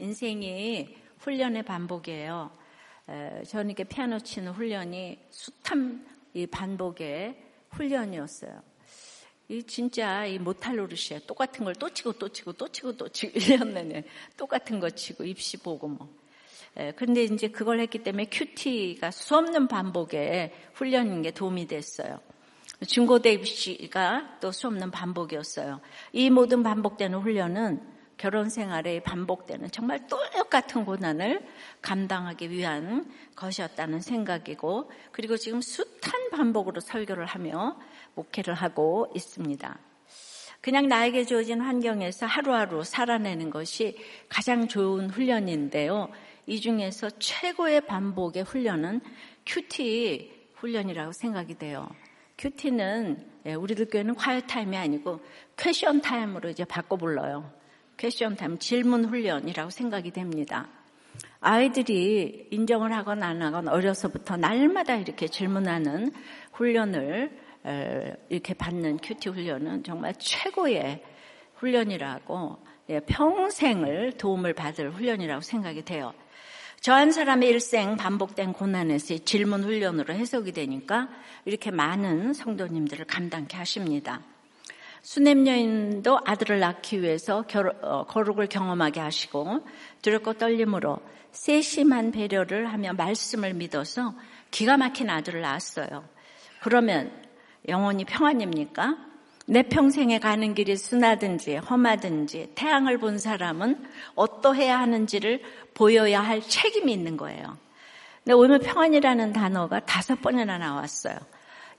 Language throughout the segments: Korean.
인생이 훈련의 반복이에요. 저는 이렇게 피아노 치는 훈련이 숱한 이 반복의 훈련이었어요. 이 진짜 이 못할 노릇이에요. 똑같은 걸 또 치고 또 치고 또 치고 또 치고 1년 내내 똑같은 거 치고 입시 보고 뭐. 그런데 이제 그걸 했기 때문에 큐티가 수없는 반복의 훈련인 게 도움이 됐어요. 중고대 입시가 또 수없는 반복이었어요. 이 모든 반복되는 훈련은 결혼 생활에 반복되는 정말 똑같은 고난을 감당하기 위한 것이었다는 생각이고 그리고 지금 숱한 반복으로 설교를 하며 목회를 하고 있습니다. 그냥 나에게 주어진 환경에서 하루하루 살아내는 것이 가장 좋은 훈련인데요. 이 중에서 최고의 반복의 훈련은 큐티 훈련이라고 생각이 돼요. 큐티는 예, 우리들 교회는 Quiet Time이 아니고 Question Time으로 이제 바꿔 불러요. Question Time, 질문 훈련이라고 생각이 됩니다. 아이들이 인정을 하건 안 하건 어려서부터 날마다 이렇게 질문하는 훈련을 이렇게 받는 큐티 훈련은 정말 최고의 훈련이라고 예, 평생을 도움을 받을 훈련이라고 생각이 돼요. 저 한 사람의 일생 반복된 고난에서 질문 훈련으로 해석이 되니까 이렇게 많은 성도님들을 감당케 하십니다. 수냄 여인도 아들을 낳기 위해서 어, 거룩을 경험하게 하시고 두렵고 떨림으로 세심한 배려를 하며 말씀을 믿어서 기가 막힌 아들을 낳았어요. 그러면 영원히 평안입니까? 내 평생에 가는 길이 순하든지 험하든지 태양을 본 사람은 어떠해야 하는지를 보여야 할 책임이 있는 거예요. 근데 오늘 평안이라는 단어가 다섯 번이나 나왔어요.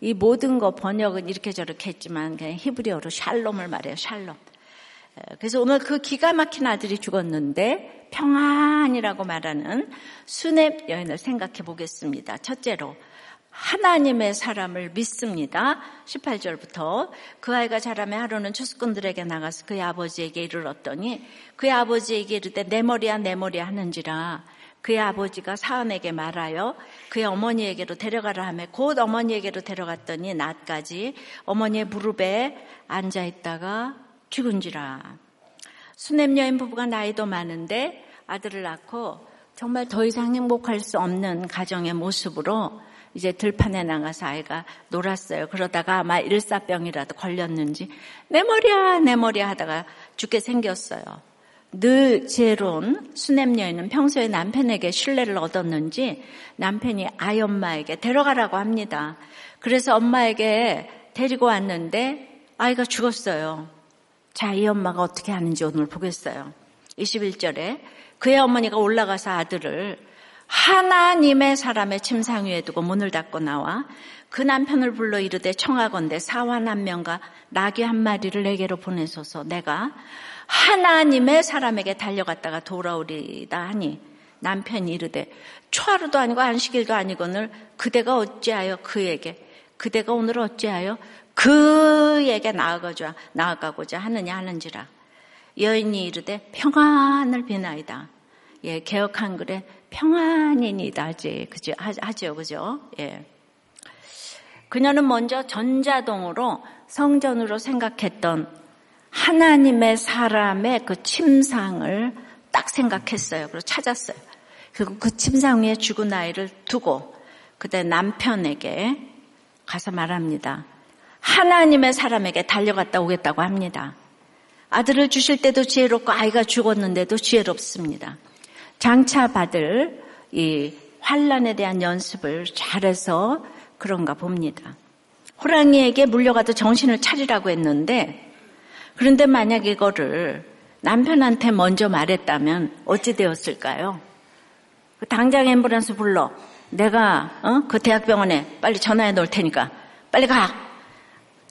이 모든 거 번역은 이렇게 저렇게 했지만 그냥 히브리어로 샬롬을 말해요. 샬롬. 그래서 오늘 그 기가 막힌 아들이 죽었는데 평안이라고 말하는 수냅 여인을 생각해 보겠습니다. 첫째로 하나님의 사람을 믿습니다. 18절부터 그 아이가 자라며 하루는 추수꾼들에게 나가서 그의 아버지에게 이르렀더니 그의 아버지에게 이르되 내 머리야 내 머리야 하는지라 그의 아버지가 사암에게 말하여 그의 어머니에게로 데려가라 하며 곧 어머니에게로 데려갔더니 낮까지 어머니의 무릎에 앉아 있다가 죽은지라. 수냄 여인 부부가 나이도 많은데 아들을 낳고 정말 더 이상 행복할 수 없는 가정의 모습으로 이제 들판에 나가서 아이가 놀았어요. 그러다가 아마 일사병이라도 걸렸는지 내 머리야 내 머리야 하다가 죽게 생겼어요. 늘 지혜로운 수냄 여인은 평소에 남편에게 신뢰를 얻었는지 남편이 아이 엄마에게 데려가라고 합니다. 그래서 엄마에게 데리고 왔는데 아이가 죽었어요. 자, 이 엄마가 어떻게 하는지 오늘 보겠어요. 21절에 그의 어머니가 올라가서 아들을 하나님의 사람의 침상 위에 두고 문을 닫고 나와 그 남편을 불러 이르되 청하건대 사환 한 명과 나귀 한 마리를 내게로 보내소서 내가 하나님의 사람에게 달려갔다가 돌아오리다 하니 남편이 이르되 초하루도 아니고 안식일도 아니거늘 그대가 어찌하여 그에게 그대가 오늘 어찌하여 그에게 나아가자 나아가고자 하느냐 하는지라 여인이 이르되 평안을 비나이다. 예, 개혁 한글에 평안이니다 하지 그죠 하죠 그죠 예. 그녀는 먼저 전자동으로 성전으로 생각했던 하나님의 사람의 그 침상을 딱 생각했어요. 그리고 찾았어요. 그리고 그 침상 위에 죽은 아이를 두고 그때 남편에게 가서 말합니다. 하나님의 사람에게 달려갔다 오겠다고 합니다. 아들을 주실 때도 지혜롭고 아이가 죽었는데도 지혜롭습니다. 장차 받을 이 환란에 대한 연습을 잘해서 그런가 봅니다. 호랑이에게 물려가도 정신을 차리라고 했는데 그런데 만약 이거를 남편한테 먼저 말했다면 어찌 되었을까요? 그 당장 앰뷸런스 불러. 내가 어? 그 대학병원에 빨리 전화해 놓을 테니까 빨리 가.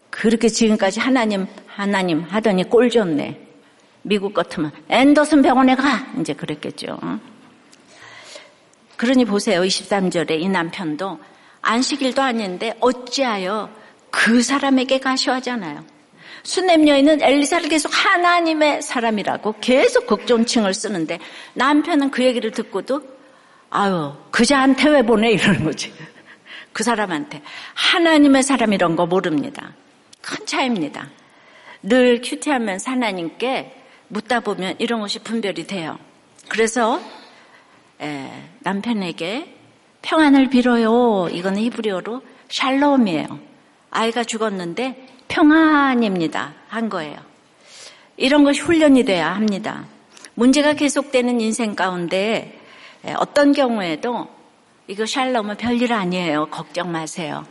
그렇게 지금까지 하나님 하나님 하더니 꼴 좋네. 미국 같으면 앤더슨 병원에 가. 이제 그랬겠죠. 그러니 보세요. 23절에 이 남편도 안식일도 아닌데 어찌하여 그 사람에게 가셔 하잖아요. 수냄 여인은 엘리사를 계속 하나님의 사람이라고 계속 걱정칭을 쓰는데 남편은 그 얘기를 듣고도 아유 그자한테 왜 보내 이러는 거지. 그 사람한테 하나님의 사람 이런 거 모릅니다. 큰 차이입니다. 늘 큐티하면서 하나님께 묻다 보면 이런 것이 분별이 돼요. 그래서 에, 남편에게 평안을 빌어요. 이거는 히브리어로 샬롬이에요. 아이가 죽었는데 평안입니다. 한 거예요. 이런 것이 훈련이 돼야 합니다. 문제가 계속되는 인생 가운데 어떤 경우에도 이거 샬롬은 별일 아니에요. 걱정 마세요.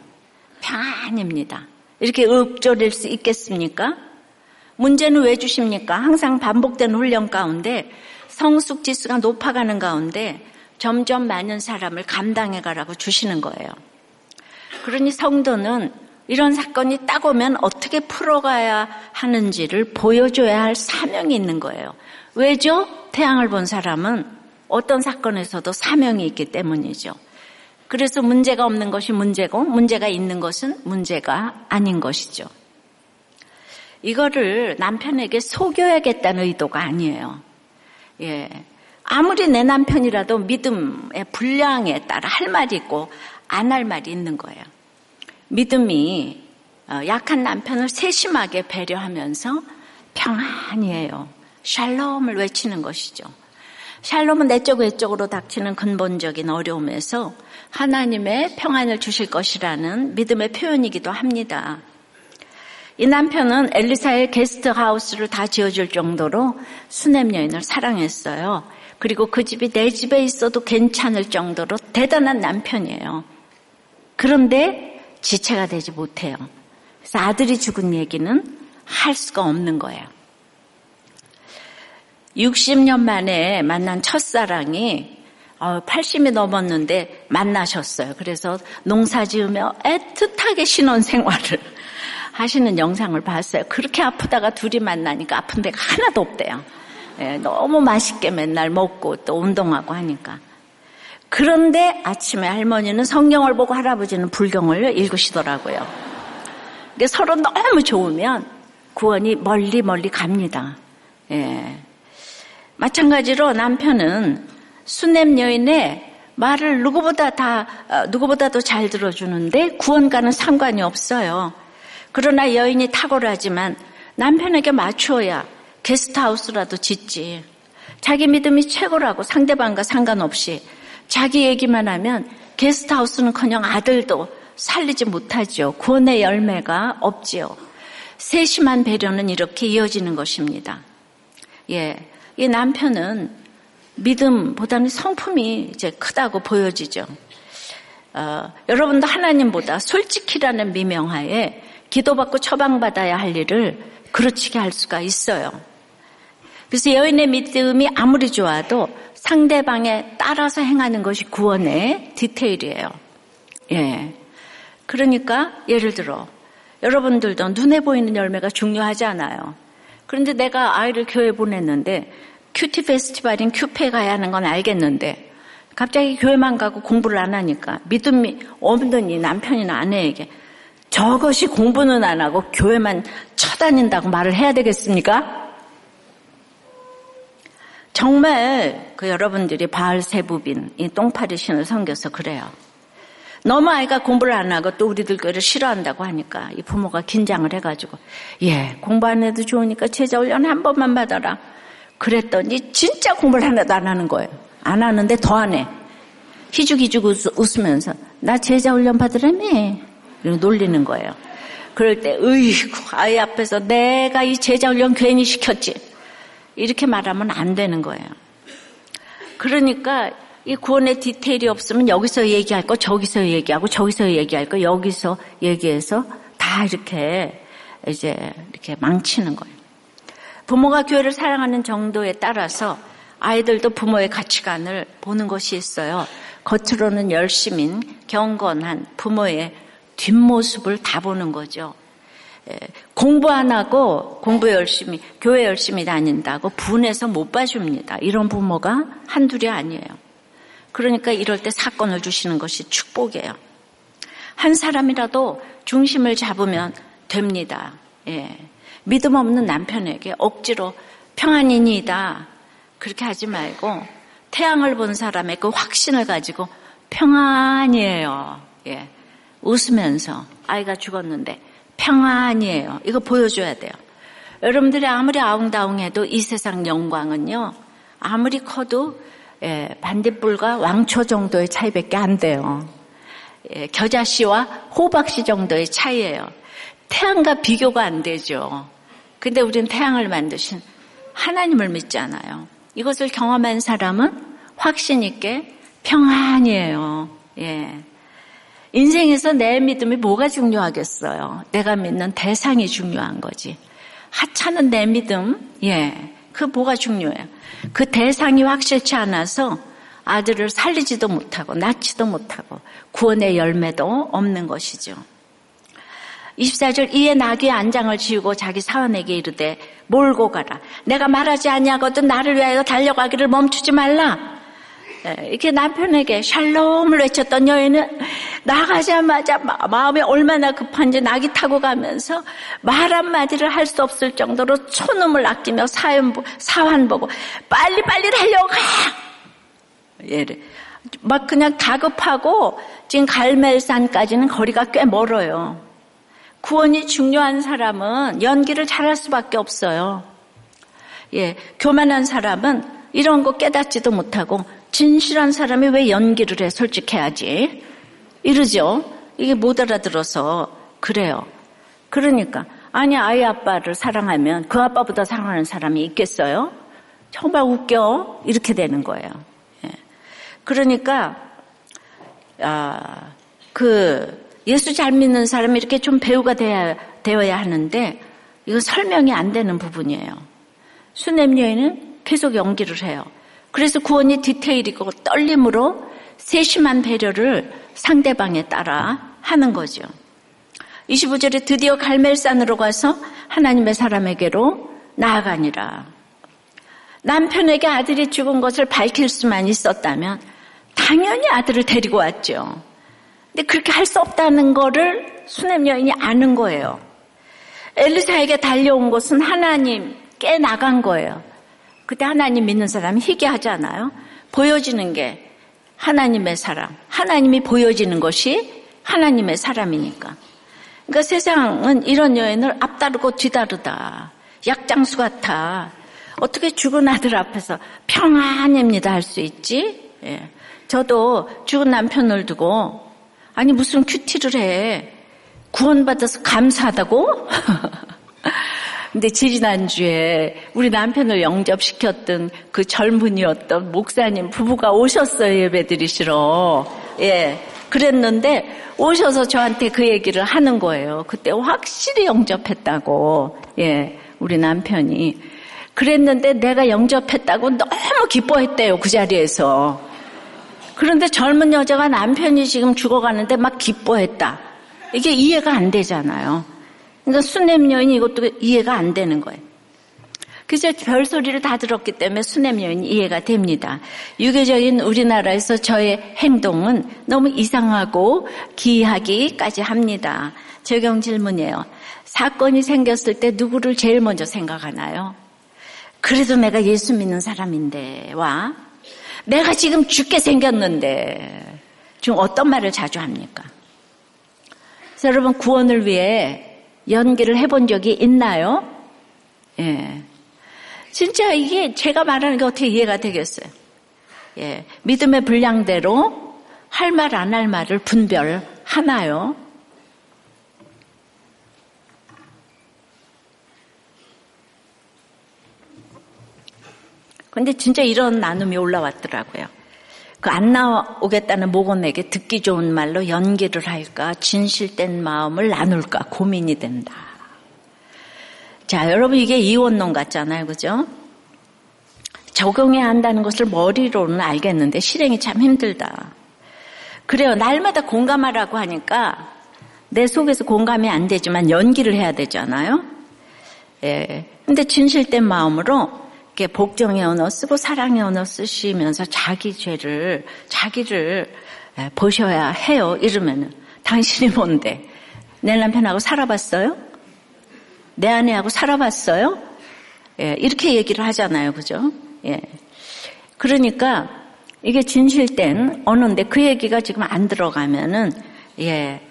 평안입니다. 이렇게 읊조릴 수 있겠습니까? 문제는 왜 주십니까? 항상 반복되는 훈련 가운데 성숙 지수가 높아가는 가운데 점점 많은 사람을 감당해 가라고 주시는 거예요. 그러니 성도는 이런 사건이 딱 오면 어떻게 풀어가야 하는지를 보여줘야 할 사명이 있는 거예요. 왜죠? 태양을 본 사람은 어떤 사건에서도 사명이 있기 때문이죠. 그래서 문제가 없는 것이 문제고 문제가 있는 것은 문제가 아닌 것이죠. 이거를 남편에게 속여야겠다는 의도가 아니에요. 예. 아무리 내 남편이라도 믿음의 분량에 따라 할 말이 있고 안 할 말이 있는 거예요. 믿음이 어, 약한 남편을 세심하게 배려하면서 평안이에요. 샬롬을 외치는 것이죠. 샬롬은 내적 외적으로 닥치는 근본적인 어려움에서 하나님의 평안을 주실 것이라는 믿음의 표현이기도 합니다. 이 남편은 엘리사의 게스트하우스를 다 지어줄 정도로 수냄 여인을 사랑했어요. 그리고 그 집이 내 집에 있어도 괜찮을 정도로 대단한 남편이에요. 그런데 지체가 되지 못해요. 그래서 아들이 죽은 얘기는 할 수가 없는 거예요. 60년 만에 만난 첫사랑이 80이 어, 넘었는데 만나셨어요. 그래서 농사 지으며 애틋하게 신혼생활을 하시는 영상을 봤어요. 그렇게 아프다가 둘이 만나니까 아픈 데가 하나도 없대요. 예, 너무 맛있게 맨날 먹고 또 운동하고 하니까. 그런데 아침에 할머니는 성경을 보고 할아버지는 불경을 읽으시더라고요. 서로 너무 좋으면 구원이 멀리 멀리 갑니다. 예. 마찬가지로 남편은 수냄 여인의 말을 누구보다 다 어, 누구보다도 잘 들어주는데 구원과는 상관이 없어요. 그러나 여인이 탁월하지만 남편에게 맞추어야 게스트하우스라도 짓지. 자기 믿음이 최고라고 상대방과 상관없이 자기 얘기만 하면 게스트하우스는커녕 아들도 살리지 못하죠. 구원의 열매가 없지요. 세심한 배려는 이렇게 이어지는 것입니다. 예, 이 남편은 믿음보다는 성품이 이제 크다고 보여지죠. 어, 여러분도 하나님보다 솔직히라는 미명하에 기도받고 처방받아야 할 일을 그렇지게 할 수가 있어요. 그래서 여인의 믿음이 아무리 좋아도 상대방에 따라서 행하는 것이 구원의 디테일이에요. 예. 그러니까 예를 들어 여러분들도 눈에 보이는 열매가 중요하지 않아요. 그런데 내가 아이를 교회 보냈는데 큐티 페스티벌인 큐페 가야 하는 건 알겠는데 갑자기 교회만 가고 공부를 안 하니까 믿음이 없는 이 남편이나 아내에게 저것이 공부는 안 하고 교회만 쳐다닌다고 말을 해야 되겠습니까? 정말 그 여러분들이 바알세붑인 이 똥파리 신을 섬겨서 그래요. 너무 아이가 공부를 안 하고 또 우리들 교회를 싫어한다고 하니까 이 부모가 긴장을 해가지고 예 공부 안 해도 좋으니까 제자 훈련 한 번만 받아라. 그랬더니 진짜 공부를 하나도 안 하는 거예요. 안 하는데 더 안 해. 희죽희죽 웃 으면서 나 제자 훈련 받으라며 놀리는 거예요. 그럴 때 으이구 아이 앞에서 내가 이 제자 훈련 괜히 시켰지. 이렇게 말하면 안 되는 거예요. 그러니까 이 구원의 디테일이 없으면 여기서 얘기할 거 저기서 얘기하고 저기서 얘기할 거 여기서 얘기해서 다 이렇게 이제 이렇게 망치는 거예요. 부모가 교회를 사랑하는 정도에 따라서 아이들도 부모의 가치관을 보는 것이 있어요. 겉으로는 열심인 경건한 부모의 뒷모습을 다 보는 거죠. 예, 공부 안 하고 공부 열심히, 교회 열심히 다닌다고 분해서 못 봐줍니다. 이런 부모가 한둘이 아니에요. 그러니까 이럴 때 사건을 주시는 것이 축복이에요. 한 사람이라도 중심을 잡으면 됩니다. 예. 믿음 없는 남편에게 억지로 평안이니다 그렇게 하지 말고 태양을 본 사람의 그 확신을 가지고 평안이에요. 예. 웃으면서 아이가 죽었는데 평안이에요. 이거 보여줘야 돼요. 여러분들이 아무리 아웅다웅해도 이 세상 영광은요 아무리 커도 예, 반딧불과 왕초 정도의 차이밖에 안 돼요. 예, 겨자씨와 호박씨 정도의 차이예요. 태양과 비교가 안 되죠. 근데 우리는 태양을 만드신 하나님을 믿잖아요. 이것을 경험한 사람은 확신 있게 평안이에요. 예. 인생에서 내 믿음이 뭐가 중요하겠어요? 내가 믿는 대상이 중요한 거지. 하찮은 내 믿음, 예. 그 뭐가 중요해요? 그 대상이 확실치 않아서 아들을 살리지도 못하고 낳지도 못하고 구원의 열매도 없는 것이죠. 24절 이에 나귀의 안장을 지우고 자기 사원에게 이르되 몰고 가라. 내가 말하지 아니하거든 나를 위하여 달려가기를 멈추지 말라. 예, 이렇게 남편에게 샬롬을 외쳤던 여인은 나가자마자 마음이 얼마나 급한지 낙이 타고 가면서 말 한마디를 할 수 없을 정도로 초놈을 아끼며 사연, 사환 보고 빨리빨리 달려가! 예를. 막 그냥 다급하고 지금 갈멜산까지는 거리가 꽤 멀어요. 구원이 중요한 사람은 연기를 잘할 수밖에 없어요. 예, 교만한 사람은 이런 거 깨닫지도 못하고 진실한 사람이 왜 연기를 해 솔직해야지 이러죠. 이게 못 알아들어서 그래요. 그러니까 아니 아이 아빠를 사랑하면 그 아빠보다 사랑하는 사람이 있겠어요? 정말 웃겨 이렇게 되는 거예요. 예. 그러니까 아, 그 예수 잘 믿는 사람이 이렇게 좀 배우가 되어야, 되어야 하는데 이건 설명이 안 되는 부분이에요. 수냄 여인은 계속 연기를 해요. 그래서 구원이 디테일이고 떨림으로 세심한 배려를 상대방에 따라 하는 거죠. 25절에 드디어 갈멜산으로 가서 하나님의 사람에게로 나아가니라. 남편에게 아들이 죽은 것을 밝힐 수만 있었다면 당연히 아들을 데리고 왔죠. 근데 그렇게 할 수 없다는 거를 수냄 여인이 아는 거예요. 엘리사에게 달려온 것은 하나님 깨 나간 거예요. 그때 하나님 믿는 사람이 희귀하잖아요. 보여지는 게 하나님의 사람, 하나님이 보여지는 것이 하나님의 사람이니까. 그러니까 세상은 이런 여인을 앞다르고 뒤다르다. 약장수 같아. 어떻게 죽은 아들 앞에서 평안입니다 할 수 있지? 예. 저도 죽은 남편을 두고 아니 무슨 큐티를 해. 구원받아서 감사하다고? 근데 지지난주에 우리 남편을 영접시켰던 그 젊은이였던 목사님 부부가 오셨어요, 예배 드리시러. 예. 그랬는데 오셔서 저한테 그 얘기를 하는 거예요. 그때 확실히 영접했다고. 예. 우리 남편이. 그랬는데 내가 영접했다고 너무 기뻐했대요, 그 자리에서. 그런데 젊은 여자가 남편이 지금 죽어가는데 막 기뻐했다. 이게 이해가 안 되잖아요. 그러니까 수냄 여인이 이것도 이해가 안 되는 거예요. 그래서 별소리를 다 들었기 때문에 수냄 여인이 이해가 됩니다. 유교적인 우리나라에서 저의 행동은 너무 이상하고 기이하기까지 합니다. 적용 질문이에요. 사건이 생겼을 때 누구를 제일 먼저 생각하나요? 그래도 내가 예수 믿는 사람인데, 와. 내가 지금 죽게 생겼는데, 지금 어떤 말을 자주 합니까? 여러분, 구원을 위해 연기를 해본 적이 있나요? 예. 진짜 이게 제가 말하는 게 어떻게 이해가 되겠어요? 예. 믿음의 분량대로 할 말, 안 할 말을 분별하나요? 근데 진짜 이런 나눔이 올라왔더라고요. 그 안 나오겠다는 모건에게 듣기 좋은 말로 연기를 할까, 진실된 마음을 나눌까 고민이 된다. 자, 여러분 이게 이원론 같잖아요. 그죠? 적용해야 한다는 것을 머리로는 알겠는데 실행이 참 힘들다. 그래요. 날마다 공감하라고 하니까 내 속에서 공감이 안 되지만 연기를 해야 되잖아요. 예. 근데 진실된 마음으로 이렇게 복종의 언어 쓰고 사랑의 언어 쓰시면서 자기 죄를 자기를 예, 보셔야 해요. 이러면은 당신이 뭔데? 내 남편하고 살아봤어요? 내 아내하고 살아봤어요? 예, 이렇게 얘기를 하잖아요. 그죠? 예. 그러니까 이게 진실된 언어인데 그 얘기가 지금 안 들어가면은 예,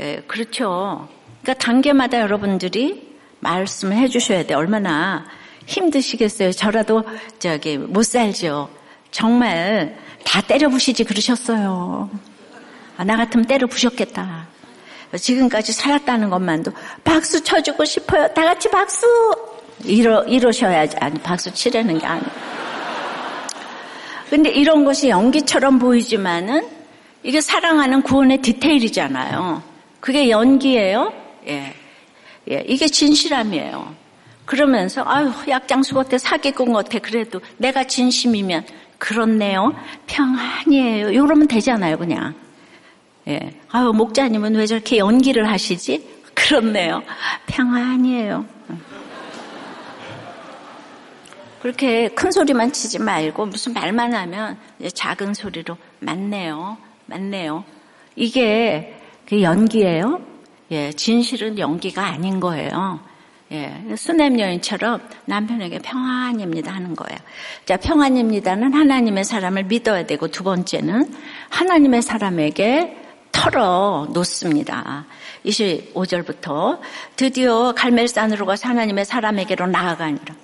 예 그렇죠. 그러니까 단계마다 여러분들이 말씀을 해주셔야 돼. 얼마나 힘드시겠어요. 저라도 저기 못 살죠. 정말 다 때려 부시지 그러셨어요. 아, 나 같으면 때려 부셨겠다. 지금까지 살았다는 것만도 박수 쳐주고 싶어요. 다 같이 박수! 이러, 이러셔야지. 아니, 박수 치려는 게 아니에요. 근데 이런 것이 연기처럼 보이지만은 이게 사랑하는 구원의 디테일이잖아요. 그게 연기예요? 예. 예. 이게 진실함이에요. 그러면서, 아유, 약장수 같아, 사기꾼 같아. 그래도 내가 진심이면, 그렇네요. 평안이에요. 이러면 되잖아요, 그냥. 예. 아유, 목자님은 왜 저렇게 연기를 하시지? 그렇네요. 평안이에요. 그렇게 큰 소리만 치지 말고 무슨 말만 하면 작은 소리로 맞네요. 맞네요. 이게 그 연기예요. 예, 진실은 연기가 아닌 거예요. 예, 수냄 여인처럼 남편에게 평안입니다 하는 거예요. 자, 평안입니다는 하나님의 사람을 믿어야 되고 두 번째는 하나님의 사람에게 털어 놓습니다. 25절부터 드디어 갈멜산으로 가서 하나님의 사람에게로 나아가니라.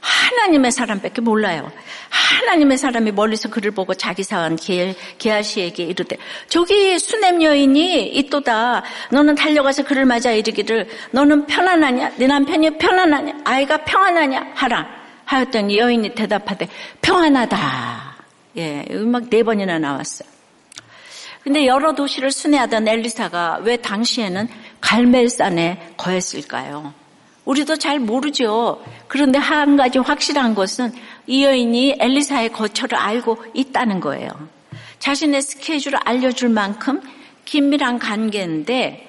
하나님의 사람밖에 몰라요. 하나님의 사람이 멀리서 그를 보고 자기 사한 게하시에게 이르되 저기 수냄 여인이 있도다. 너는 달려가서 그를 맞아 이르기를 너는 편안하냐? 네 남편이 편안하냐? 아이가 평안하냐? 하라. 하였더니 여인이 대답하되 평안하다. 예, 음악 네 번이나 나왔어요. 근데 여러 도시를 순회하던 엘리사가 왜 당시에는 갈멜산에 거했을까요? 우리도 잘 모르죠. 그런데 한 가지 확실한 것은 이 여인이 엘리사의 거처를 알고 있다는 거예요. 자신의 스케줄을 알려줄 만큼 긴밀한 관계인데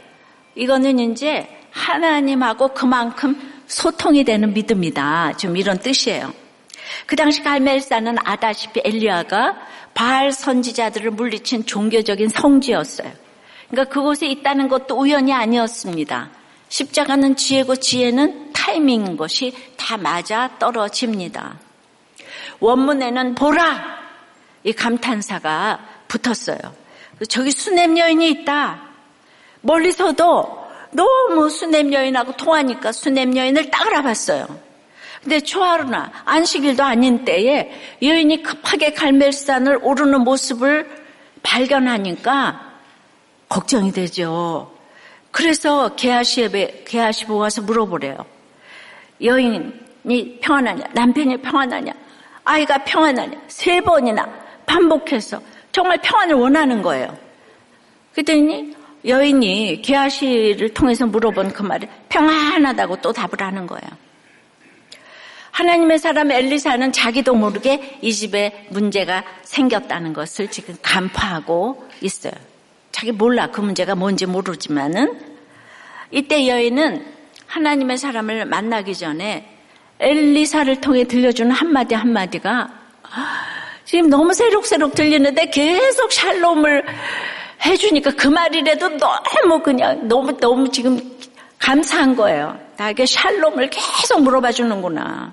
이거는 이제 하나님하고 그만큼 소통이 되는 믿음이다. 좀 이런 뜻이에요. 그 당시 갈멜산은 아다시피 엘리야가 바알 선지자들을 물리친 종교적인 성지였어요. 그러니까 그곳에 있다는 것도 우연이 아니었습니다. 십자가는 지혜고 지혜는 타이밍인 것이 다 맞아 떨어집니다. 원문에는 보라! 이 감탄사가 붙었어요. 저기 수냄 여인이 있다. 멀리서도 너무 수냄 여인하고 통하니까 수냄 여인을 딱 알아봤어요. 근데 초하루나 안식일도 아닌 때에 여인이 급하게 갈멜산을 오르는 모습을 발견하니까 걱정이 되죠. 그래서 게하시에 게하시 보고 와서 물어보래요. 여인이 평안하냐? 남편이 평안하냐? 아이가 평안하냐? 세 번이나 반복해서 정말 평안을 원하는 거예요. 그랬더니 여인이 게하시를 통해서 물어본 그 말에 평안하다고 또 답을 하는 거예요. 하나님의 사람 엘리사는 자기도 모르게 이 집에 문제가 생겼다는 것을 지금 간파하고 있어요. 자기 몰라 그 문제가 뭔지 모르지만은 이때 여인은 하나님의 사람을 만나기 전에 엘리사를 통해 들려주는 한마디 한마디가 지금 너무 새록새록 들리는데 계속 샬롬을 해주니까 그 말이라도 너무 그냥 너무 너무 지금 감사한 거예요. 나에게 샬롬을 계속 물어봐 주는구나.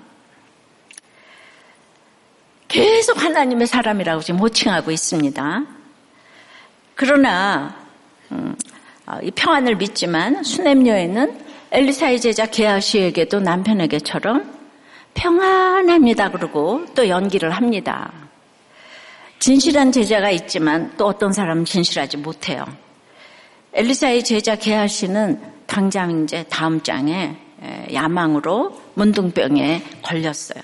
계속 하나님의 사람이라고 지금 호칭하고 있습니다. 그러나 음, 어, 이 평안을 믿지만 수냄 여인은 엘리사의 제자 게하시에게도 남편에게처럼 평안합니다 그러고 또 연기를 합니다. 진실한 제자가 있지만 또 어떤 사람은 진실하지 못해요. 엘리사의 제자 게하시는 당장 이제 다음 장에 야망으로 문둥병에 걸렸어요.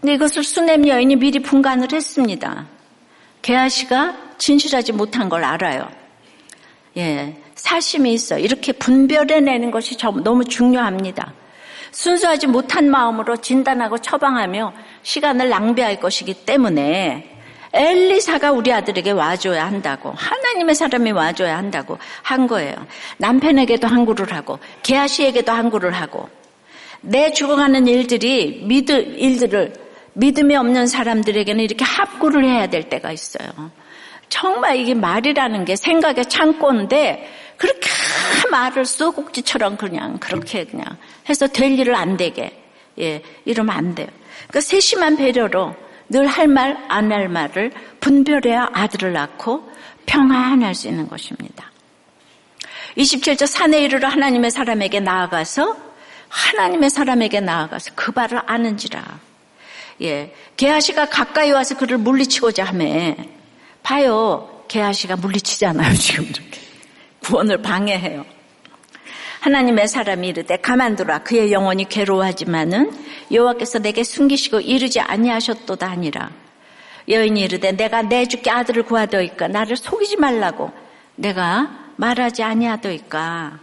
근데 이것을 수냄 여인이 미리 분간을 했습니다. 게하시가 진실하지 못한 걸 알아요. 예, 사심이 있어. 이렇게 분별해내는 것이 너무 중요합니다. 순수하지 못한 마음으로 진단하고 처방하며 시간을 낭비할 것이기 때문에 엘리사가 우리 아들에게 와줘야 한다고 하나님의 사람이 와줘야 한다고 한 거예요. 남편에게도 항구를 하고 게하시에게도 항구를 하고 내 죽어가는 일들이 믿을 일들을 믿음이 없는 사람들에게는 이렇게 합구를 해야 될 때가 있어요. 정말 이게 말이라는 게 생각의 창고인데 그렇게 말을 쏘국지처럼 그냥 그렇게 그냥 해서 될 일을 안 되게 예 이러면 안 돼요. 그러니까 세심한 배려로 늘 할 말 안 할 말을 분별해야 아들을 낳고 평안할 수 있는 것입니다. 27절 산에 이르러 하나님의 사람에게 나아가서 하나님의 사람에게 나아가서 그 발을 아는지라. 예. 게하시가 가까이 와서 그를 물리치고자 하매 봐요. 게하시가 물리치잖아요, 지금 이렇게. 구원을 방해해요. 하나님의 사람이 이르되 가만두라 그의 영혼이 괴로워하지만은 여호와께서 내게 숨기시고 이르지 아니하셨도다 아니라 여인이 이르되 내가 내 주께 아들을 구하더이까 나를 속이지 말라고 내가 말하지 아니하더이까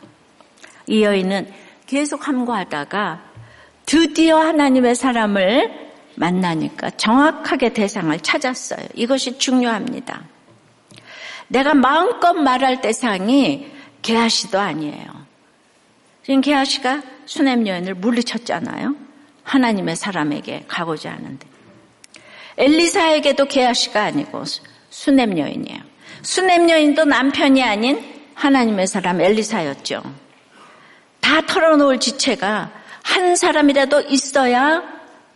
이 여인은 계속 함구하다가 드디어 하나님의 사람을 만나니까 정확하게 대상을 찾았어요. 이것이 중요합니다. 내가 마음껏 말할 대상이 게하시도 아니에요. 지금 게하시가 수냄 여인을 물리쳤잖아요. 하나님의 사람에게 가고자 하는데. 엘리사에게도 게하시가 아니고 수냄 여인이에요. 수냄 여인도 남편이 아닌 하나님의 사람 엘리사였죠. 다 털어놓을 지체가 한 사람이라도 있어야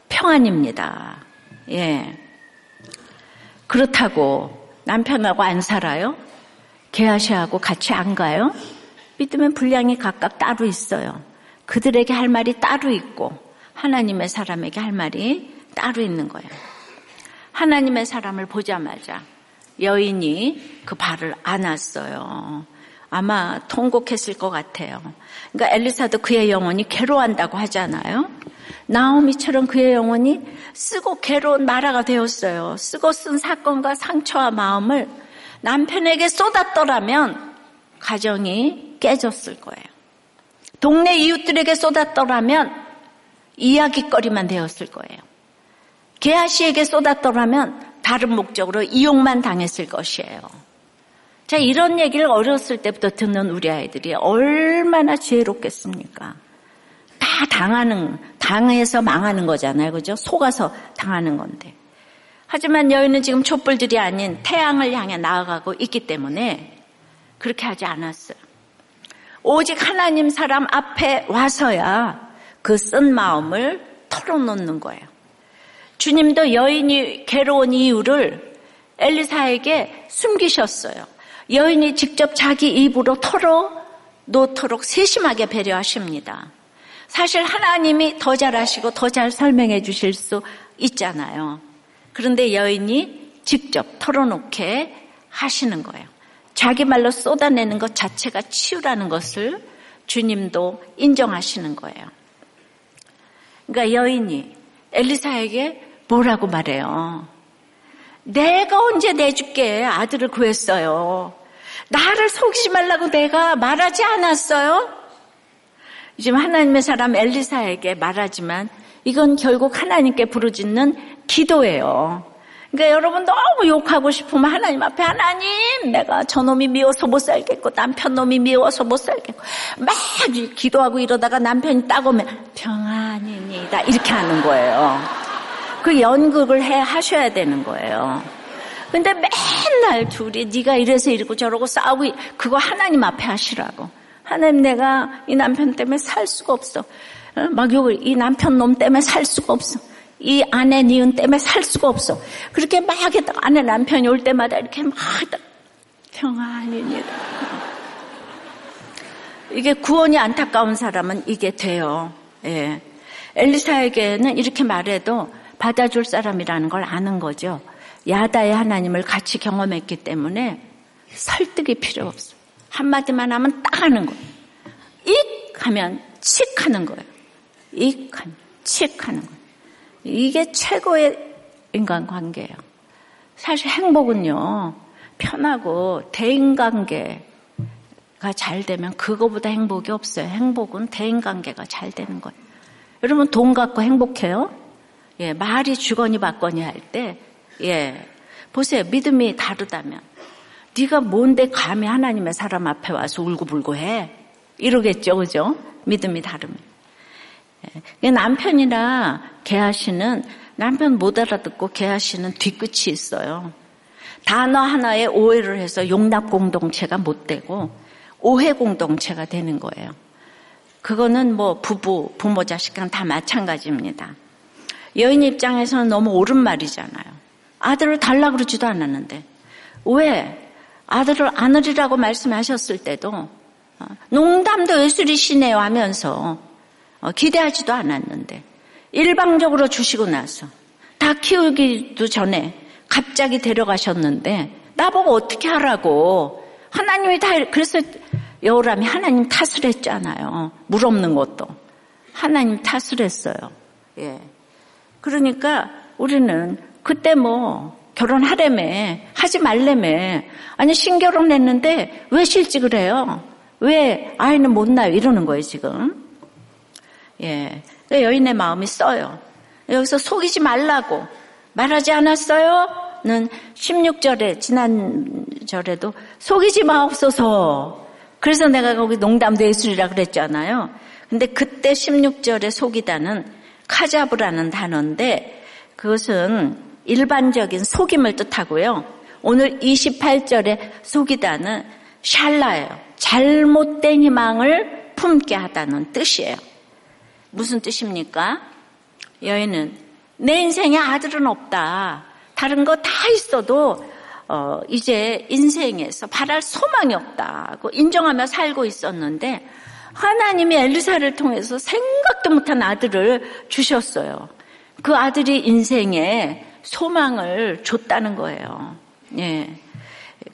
평안입니다. 예. 그렇다고 남편하고 안 살아요? 개아시하고 같이 안 가요? 믿으면 분량이 각각 따로 있어요. 그들에게 할 말이 따로 있고 하나님의 사람에게 할 말이 따로 있는 거예요. 하나님의 사람을 보자마자 여인이 그 발을 안았어요. 아마 통곡했을 것 같아요. 그러니까 엘리사도 그의 영혼이 괴로워한다고 하잖아요. 나오미처럼 그의 영혼이 쓰고 괴로운 나라가 되었어요. 쓰고 쓴 사건과 상처와 마음을 남편에게 쏟았더라면 가정이 깨졌을 거예요. 동네 이웃들에게 쏟았더라면 이야기거리만 되었을 거예요. 게하시에게 쏟았더라면 다른 목적으로 이용만 당했을 것이에요. 자, 이런 얘기를 어렸을 때부터 듣는 우리 아이들이 얼마나 지혜롭겠습니까? 다 당하는, 당해서 망하는 거잖아요. 그죠? 속아서 당하는 건데. 하지만 여인은 지금 촛불들이 아닌 태양을 향해 나아가고 있기 때문에 그렇게 하지 않았어요. 오직 하나님 사람 앞에 와서야 그 쓴 마음을 털어놓는 거예요. 주님도 여인이 괴로운 이유를 엘리사에게 숨기셨어요. 여인이 직접 자기 입으로 털어 놓도록 세심하게 배려하십니다. 사실 하나님이 더 잘하시고 더 잘 설명해 주실 수 있잖아요. 그런데 여인이 직접 털어놓게 하시는 거예요. 자기 말로 쏟아내는 것 자체가 치유라는 것을 주님도 인정하시는 거예요. 그러니까 여인이 엘리사에게 뭐라고 말해요? 내가 언제 내줄게 아들을 구했어요. 나를 속이지 말라고 내가 말하지 않았어요? 지금 하나님의 사람 엘리사에게 말하지만 이건 결국 하나님께 부르짖는 기도예요. 그러니까 여러분 너무 욕하고 싶으면 하나님 앞에 하나님 내가 저놈이 미워서 못 살겠고 남편 놈이 미워서 못 살겠고 막 기도하고 이러다가 남편이 따오면 평안입니다 이렇게 하는 거예요. 그 연극을 해 하셔야 되는 거예요. 근데 맨날 둘이 네가 이래서 이러고 저러고 싸우고 그거 하나님 앞에 하시라고. 하나님 내가 이 남편 때문에 살 수가 없어. 어? 막 욕을 이 남편 놈 때문에 살 수가 없어. 이 아내 니은 때문에 살 수가 없어. 그렇게 막 했다 아내 남편이 올 때마다 이렇게 막 평안입니다. 이게 구원이 안타까운 사람은 이게 돼요. 예. 엘리사에게는 이렇게 말해도 받아줄 사람이라는 걸 아는 거죠. 야다의 하나님을 같이 경험했기 때문에 설득이 필요 없어. 한마디만 하면 딱 하는 거예요. 익 하면 칙 하는 거예요. 익 하면 칙 하는 거예요. 이게 최고의 인간관계예요. 사실 행복은요, 편하고 대인관계가 잘 되면 그거보다 행복이 없어요. 행복은 대인관계가 잘 되는 거예요. 여러분 돈 갖고 행복해요? 예, 말이 주거니 받거니 할 때, 예, 보세요. 믿음이 다르다면. 네가 뭔데 감히 하나님의 사람 앞에 와서 울고불고 해? 이러겠죠, 그죠? 믿음이 다르면. 예, 남편이나 개하시는 남편 못 알아듣고 개하시는 뒤끝이 있어요. 단어 하나에 오해를 해서 용납 공동체가 못 되고 오해 공동체가 되는 거예요. 그거는 뭐 부부, 부모, 자식 간 다 마찬가지입니다. 여인 입장에서는 너무 옳은 말이잖아요. 아들을 달라 그러지도 않았는데. 왜? 아들을 안으리라고 말씀하셨을 때도 어, 농담도 예술이시네요 하면서 어, 기대하지도 않았는데 일방적으로 주시고 나서 다 키우기도 전에 갑자기 데려가셨는데 나보고 어떻게 하라고 하나님이 다 그래서 여우람이 하나님 탓을 했잖아요. 물 없는 것도 하나님 탓을 했어요. 예. 그러니까 우리는 그때 뭐 결혼하래매 하지 말래매 아니 신결혼 했는데 왜 실직을 해요? 왜 아이는 못 낳아요? 이러는 거예요 지금. 예. 여인의 마음이 써요. 여기서 속이지 말라고 말하지 않았어요? 는 16절에 지난 절에도 속이지 마옵소서. 그래서 내가 거기 농담 대술이라 그랬잖아요. 근데 그때 16절에 속이다는 카자브라는 단어인데 그것은 일반적인 속임을 뜻하고요. 오늘 28절에 속이다는 샬라예요. 잘못된 희망을 품게 하다는 뜻이에요. 무슨 뜻입니까? 여인은 내 인생에 아들은 없다. 다른 거 다 있어도 어, 이제 인생에서 바랄 소망이 없다고 인정하며 살고 있었는데 하나님이 엘리사를 통해서 생각도 못한 아들을 주셨어요. 그 아들이 인생에 소망을 줬다는 거예요. 예.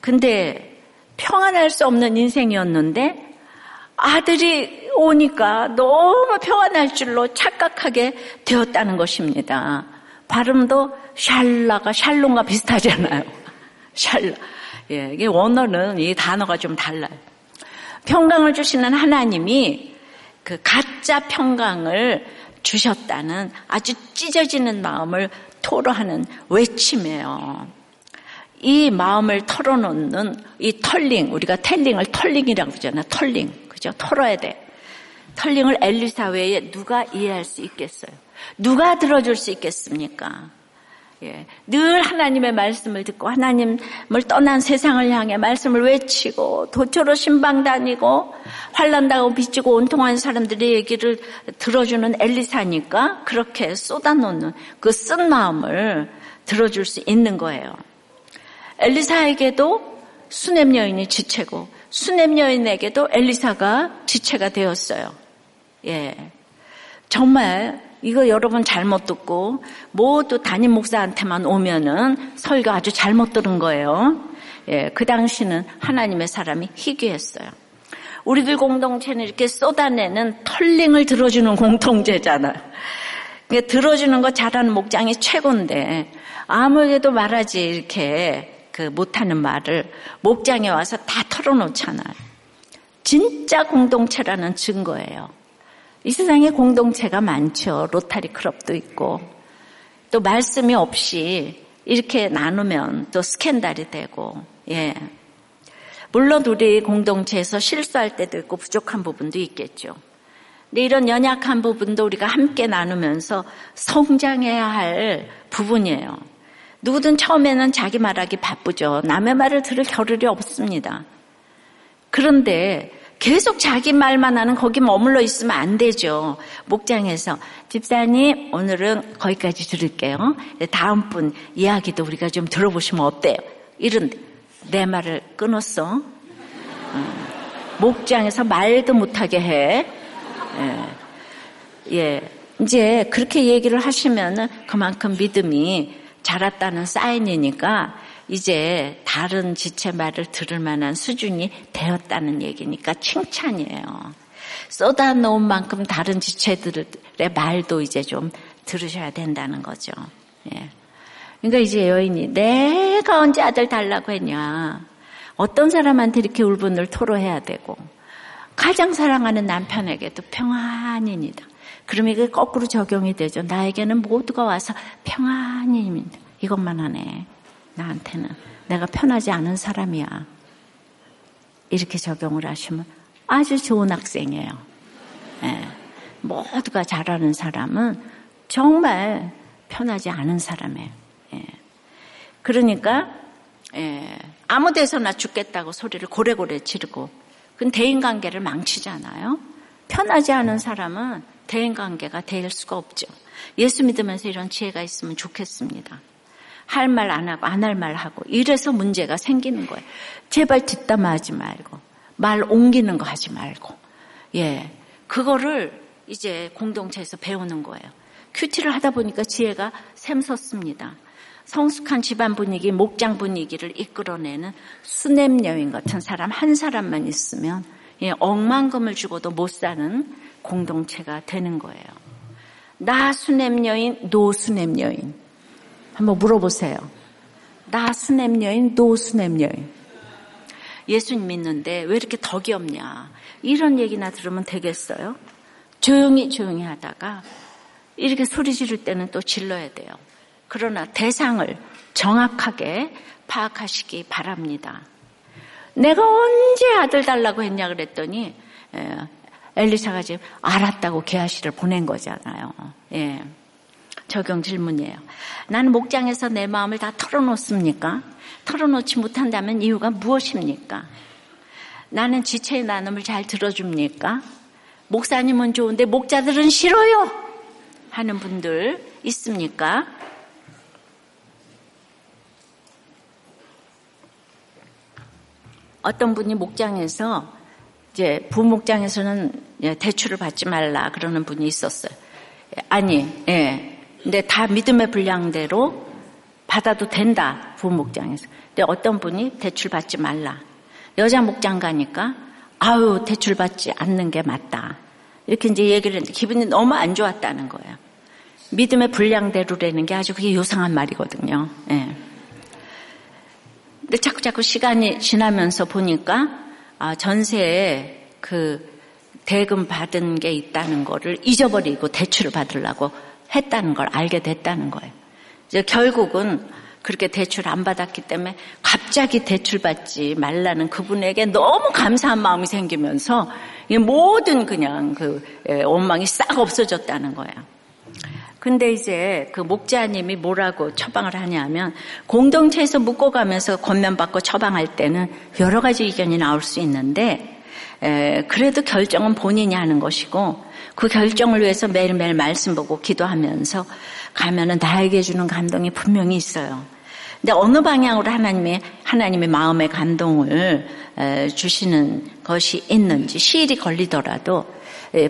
근데 평안할 수 없는 인생이었는데 아들이 오니까 너무 평안할 줄로 착각하게 되었다는 것입니다. 발음도 샬라가 샬롬과 비슷하잖아요. 샬라. 예, 이게 원어는 이 단어가 좀 달라요. 평강을 주시는 하나님이 그 가짜 평강을 주셨다는 아주 찢어지는 마음을 토로하는 외침이에요. 이 마음을 털어놓는 이 털링, 우리가 텔링을 털링이라고 그러잖아요. 털링. 그죠? 털어야 돼. 털링을 엘리사 외에 누가 이해할 수 있겠어요? 누가 들어줄 수 있겠습니까? 예, 늘 하나님의 말씀을 듣고 하나님을 떠난 세상을 향해 말씀을 외치고 도처로 신방 다니고 환란당하고 비치고 온통한 사람들의 얘기를 들어주는 엘리사니까 그렇게 쏟아놓는 그 쓴 마음을 들어줄 수 있는 거예요. 엘리사에게도 수냄 여인이 지체고 수냄 여인에게도 엘리사가 지체가 되었어요. 예. 정말 이거 여러분 잘못 듣고 모두 담임 목사한테만 오면은 설교 아주 잘못 들은 거예요. 예, 그 당시는 하나님의 사람이 희귀했어요. 우리들 공동체는 이렇게 쏟아내는 털링을 들어주는 공동체잖아요. 그러니까 들어주는 거 잘하는 목장이 최고인데 아무에게도 말하지 이렇게 그 못하는 말을 목장에 와서 다 털어놓잖아요. 진짜 공동체라는 증거예요. 이 세상에 공동체가 많죠. 로타리 클럽도 있고 또 말씀이 없이 이렇게 나누면 또 스캔달이 되고 예. 물론 우리 공동체에서 실수할 때도 있고 부족한 부분도 있겠죠. 근데 이런 연약한 부분도 우리가 함께 나누면서 성장해야 할 부분이에요. 누구든 처음에는 자기 말하기 바쁘죠. 남의 말을 들을 겨를이 없습니다. 그런데 계속 자기 말만 하는 거기 머물러 있으면 안 되죠. 목장에서 집사님 오늘은 거기까지 들을게요. 다음 분 이야기도 우리가 좀 들어보시면 어때요? 이런 내 말을 끊었어. 목장에서 말도 못하게 해. 예. 예. 이제 그렇게 얘기를 하시면 그만큼 믿음이 자랐다는 사인이니까 이제 다른 지체 말을 들을 만한 수준이 되었다는 얘기니까 칭찬이에요. 쏟아놓은 만큼 다른 지체들의 말도 이제 좀 들으셔야 된다는 거죠. 예. 그러니까 이제 여인이 내가 언제 아들 달라고 했냐. 어떤 사람한테 이렇게 울분을 토로해야 되고 가장 사랑하는 남편에게도 평안입니다. 그럼 이게 거꾸로 적용이 되죠. 나에게는 모두가 와서 평안입니다. 이것만 하네. 나한테는 내가 편하지 않은 사람이야. 이렇게 적용을 하시면 아주 좋은 학생이에요. 예. 모두가 잘하는 사람은 정말 편하지 않은 사람이에요. 예. 그러니까 예. 아무 데서나 죽겠다고 소리를 고래고래 지르고 그건 대인관계를 망치잖아요. 편하지 않은 사람은 대인관계가 될 수가 없죠. 예수 믿으면서 이런 지혜가 있으면 좋겠습니다. 할 말 안 하고 안 할 말 하고 이래서 문제가 생기는 거예요. 제발 뒷담화하지 말고 말 옮기는 거 하지 말고 예 그거를 이제 공동체에서 배우는 거예요. 큐티를 하다 보니까 지혜가 샘솟습니다. 성숙한 집안 분위기, 목장 분위기를 이끌어내는 수냄 여인 같은 사람 한 사람만 있으면 예, 억만금을 주고도 못 사는 공동체가 되는 거예요. 나 수넴 여인, 너 수넴 여인. 한번 물어보세요. 나 수넴 여인, 너 수넴 여인. 예수님 믿는데 왜 이렇게 덕이 없냐. 이런 얘기나 들으면 되겠어요? 조용히 조용히 하다가 이렇게 소리 지를 때는 또 질러야 돼요. 그러나 대상을 정확하게 파악하시기 바랍니다. 내가 언제 아들 달라고 했냐 그랬더니 엘리사가 지금 알았다고 게하시를 보낸 거잖아요. 예. 적용 질문이에요. 나는 목장에서 내 마음을 다 털어놓습니까? 털어놓지 못한다면 이유가 무엇입니까? 나는 지체의 나눔을 잘 들어줍니까? 목사님은 좋은데 목자들은 싫어요! 하는 분들 있습니까? 어떤 분이 목장에서 이제 부목장에서는 예, 대출을 받지 말라 그러는 분이 있었어요. 아니, 예. 근데 다 믿음의 분량대로 받아도 된다 부목장에서. 근데 어떤 분이 대출 받지 말라. 여자 목장 가니까 아유 대출 받지 않는 게 맞다. 이렇게 이제 얘기를 했는데 기분이 너무 안 좋았다는 거예요. 믿음의 분량대로라는 게 아주 그게 요상한 말이거든요. 예. 근데 자꾸 자꾸 시간이 지나면서 보니까 아, 전세에 그 대금 받은 게 있다는 거를 잊어버리고 대출을 받으려고 했다는 걸 알게 됐다는 거예요. 이제 결국은 그렇게 대출 안 받았기 때문에 갑자기 대출 받지 말라는 그분에게 너무 감사한 마음이 생기면서 모든 그냥 그 예, 원망이 싹 없어졌다는 거예요. 근데 이제 그 목자님이 뭐라고 처방을 하냐면 공동체에서 묶어가면서 권면받고 처방할 때는 여러 가지 의견이 나올 수 있는데 에, 그래도 결정은 본인이 하는 것이고 그 결정을 위해서 매일매일 말씀 보고 기도하면서 가면은 나에게 주는 감동이 분명히 있어요. 근데 어느 방향으로 하나님의 하나님의 마음의 감동을 주시는 것이 있는지 시일이 걸리더라도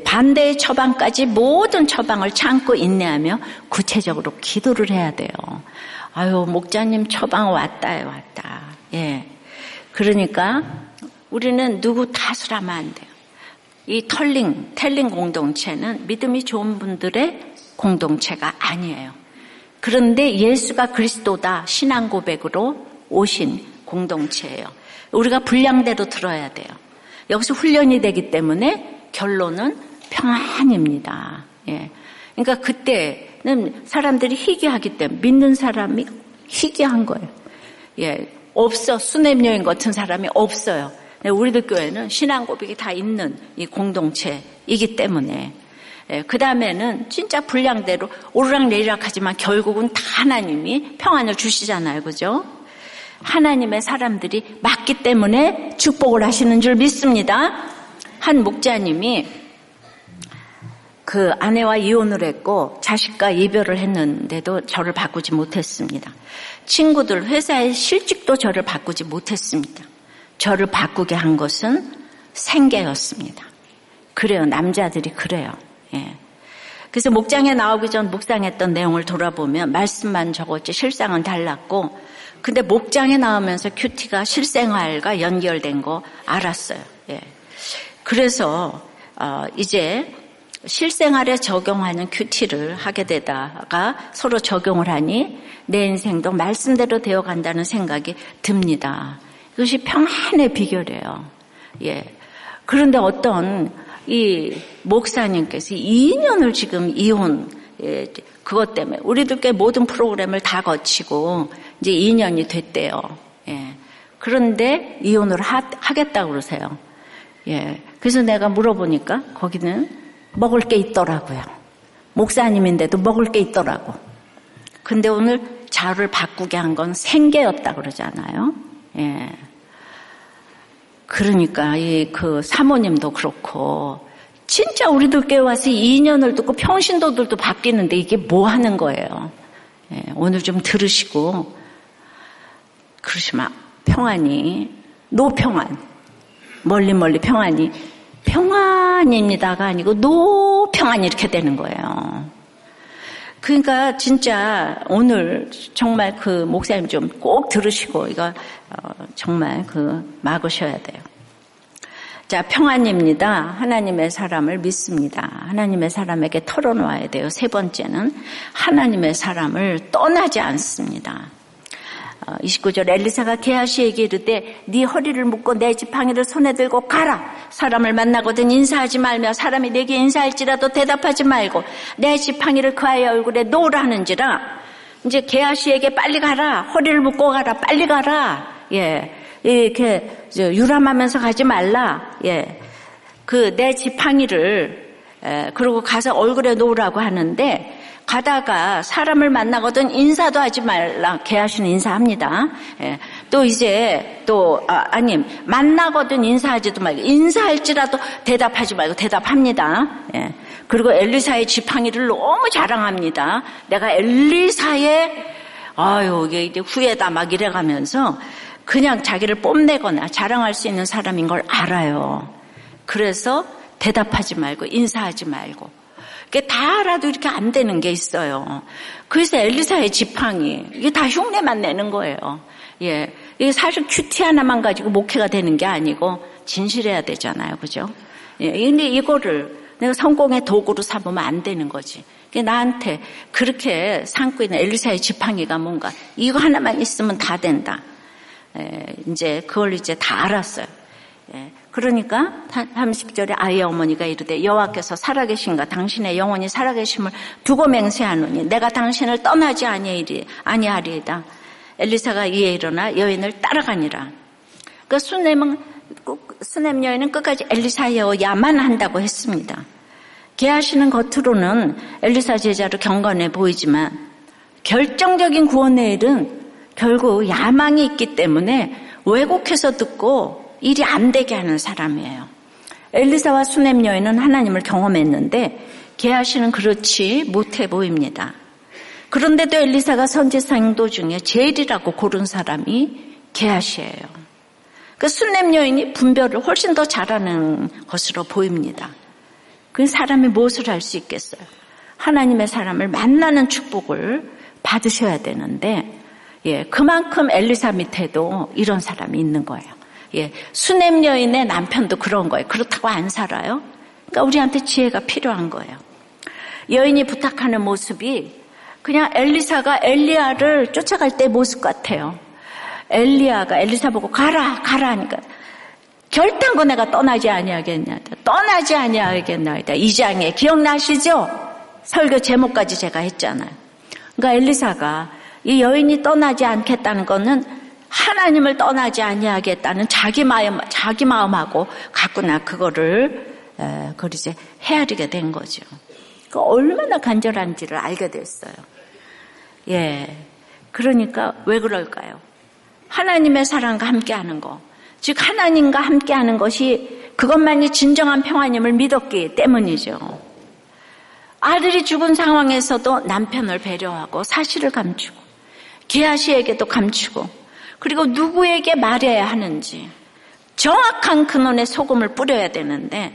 반대의 처방까지 모든 처방을 참고 인내하며 구체적으로 기도를 해야 돼요. 아유 목자님 처방 왔다요 왔다. 예. 그러니까 우리는 누구 탓을 하면 안 돼요. 이 털링, 텔링 공동체는 믿음이 좋은 분들의 공동체가 아니에요. 그런데 예수가 그리스도다 신앙 고백으로 오신 공동체예요. 우리가 분량대로 들어야 돼요. 여기서 훈련이 되기 때문에 결론은 평안입니다. 예. 그러니까 그때는 사람들이 희귀하기 때문에 믿는 사람이 희귀한 거예요. 예. 없어. 수냄 여인 같은 사람이 없어요. 우리들 교회는 신앙 고백이 다 있는 이 공동체이기 때문에 예, 그 다음에는 진짜 분량대로 오르락내리락 하지만 결국은 다 하나님이 평안을 주시잖아요. 그죠? 하나님의 사람들이 맞기 때문에 축복을 하시는 줄 믿습니다. 한 목자님이 그 아내와 이혼을 했고 자식과 이별을 했는데도 저를 바꾸지 못했습니다. 친구들 회사의 실직도 저를 바꾸지 못했습니다. 저를 바꾸게 한 것은 생계였습니다. 그래요. 남자들이 그래요. 예. 그래서 목장에 나오기 전 묵상했던 내용을 돌아보면 말씀만 적었지 실상은 달랐고 근데 목장에 나오면서 큐티가 실생활과 연결된 거 알았어요. 예. 그래서 어, 이제 실생활에 적용하는 큐티를 하게 되다가 서로 적용을 하니 내 인생도 말씀대로 되어 간다는 생각이 듭니다. 이것이 평안의 비결이에요. 예. 그런데 어떤 이 목사님께서 2년을 지금 이혼 예, 그것 때문에 우리들께 모든 프로그램을 다 거치고 이제 2년이 됐대요. 예. 그런데 이혼을 하, 겠다고 그러세요. 예. 그래서 내가 물어보니까 거기는 먹을 게 있더라고요. 목사님인데도 먹을 게 있더라고. 근데 오늘 자를 바꾸게 한 건 생계였다 그러잖아요. 예. 그러니까 이 그 사모님도 그렇고 진짜 우리들 께 와서 2년을 듣고 평신도들도 바뀌는데 이게 뭐 하는 거예요? 예, 오늘 좀 들으시고 그러시면 평안이 노평안 멀리 멀리 평안이 평안입니다가 아니고 노평안 이렇게 되는 거예요. 그러니까 진짜 오늘 정말 그 목사님 좀 꼭 들으시고 이거 어, 정말 그 막으셔야 돼요. 자, 평안입니다. 하나님의 사람을 믿습니다. 하나님의 사람에게 털어놓아야 돼요. 세 번째는 하나님의 사람을 떠나지 않습니다. 29절 어, 엘리사가 게하시에게 이르되 네 허리를 묶고 내 지팡이를 손에 들고 가라. 사람을 만나거든 인사하지 말며 사람이 내게 인사할지라도 대답하지 말고 내 지팡이를 그 아이의 얼굴에 놓으라 하는지라. 이제 게하시에게 빨리 가라. 허리를 묶고 가라. 빨리 가라. 예. 이렇게 유람하면서 가지 말라. 예그 내 지팡이를 그러고 가서 얼굴에 놓으라고 하는데 가다가 사람을 만나거든 인사도 하지 말라 개하시는 인사합니다. 예. 또 이제 또 아, 아님 만나거든 인사하지도 말고 인사할지라도 대답하지 말고 대답합니다. 예. 그리고 엘리사의 지팡이를 너무 자랑합니다. 내가 엘리사의 아유 이게 후회다 막 이래가면서 그냥 자기를 뽐내거나 자랑할 수 있는 사람인 걸 알아요. 그래서 대답하지 말고 인사하지 말고 다 알아도 이렇게 안 되는 게 있어요. 그래서 엘리사의 지팡이 이게 다 흉내만 내는 거예요. 예, 이게 사실 큐티 하나만 가지고 목회가 되는 게 아니고 진실해야 되잖아요, 그죠? 예, 근데 이거를 내가 성공의 도구로 삼으면 안 되는 거지. 나한테 그렇게 삼고 있는 엘리사의 지팡이가 뭔가 이거 하나만 있으면 다 된다. 예, 이제 그걸 이제 다 알았어요. 예, 그러니까 30절에 아이의 어머니가 이르되 여호와께서 살아계신가 당신의 영혼이 살아계심을 두고 맹세하노니 내가 당신을 떠나지 아니하리, 아니하리이다. 엘리사가 이에 일어나 여인을 따라가니라. 그 수넴은 수넴 여인은 끝까지 엘리사여야만 한다고 했습니다. 개하시는 겉으로는 엘리사 제자로 경건해 보이지만 결정적인 구원의 일은 결국 야망이 있기 때문에 왜곡해서 듣고 일이 안 되게 하는 사람이에요. 엘리사와 수넴 여인은 하나님을 경험했는데 게하시는 그렇지 못해 보입니다. 그런데도 엘리사가 선지 상도 중에 제일이라고 고른 사람이 게하시예요. 그 수넴 여인이 분별을 훨씬 더 잘하는 것으로 보입니다. 그 사람이 무엇을 할 수 있겠어요? 하나님의 사람을 만나는 축복을 받으셔야 되는데, 예, 그만큼 엘리사 밑에도 이런 사람이 있는 거예요. 예, 수냄 여인의 남편도 그런 거예요. 그렇다고 안 살아요. 그러니까 우리한테 지혜가 필요한 거예요. 여인이 부탁하는 모습이 그냥 엘리사가 엘리야를 쫓아갈 때 모습 같아요. 엘리야가 엘리사 보고 가라 가라 하니까 결단코 내가 떠나지 아니하겠냐 떠나지 아니하겠나이다. 이 장에 기억나시죠? 설교 제목까지 제가 했잖아요. 그러니까 엘리사가 이 여인이 떠나지 않겠다는 것은 하나님을 떠나지 아니하겠다는 자기 마음, 자기 마음하고 갖구나 그거를 그걸 이제 헤아리게 된 거죠. 그 얼마나 간절한지를 알게 됐어요. 예. 그러니까 왜 그럴까요? 하나님의 사랑과 함께하는 거, 즉 하나님과 함께하는 것이 그것만이 진정한 평안임을 믿었기 때문이죠. 아들이 죽은 상황에서도 남편을 배려하고 사실을 감추고 게하시에게도 감추고 그리고 누구에게 말해야 하는지 정확한 근원에 소금을 뿌려야 되는데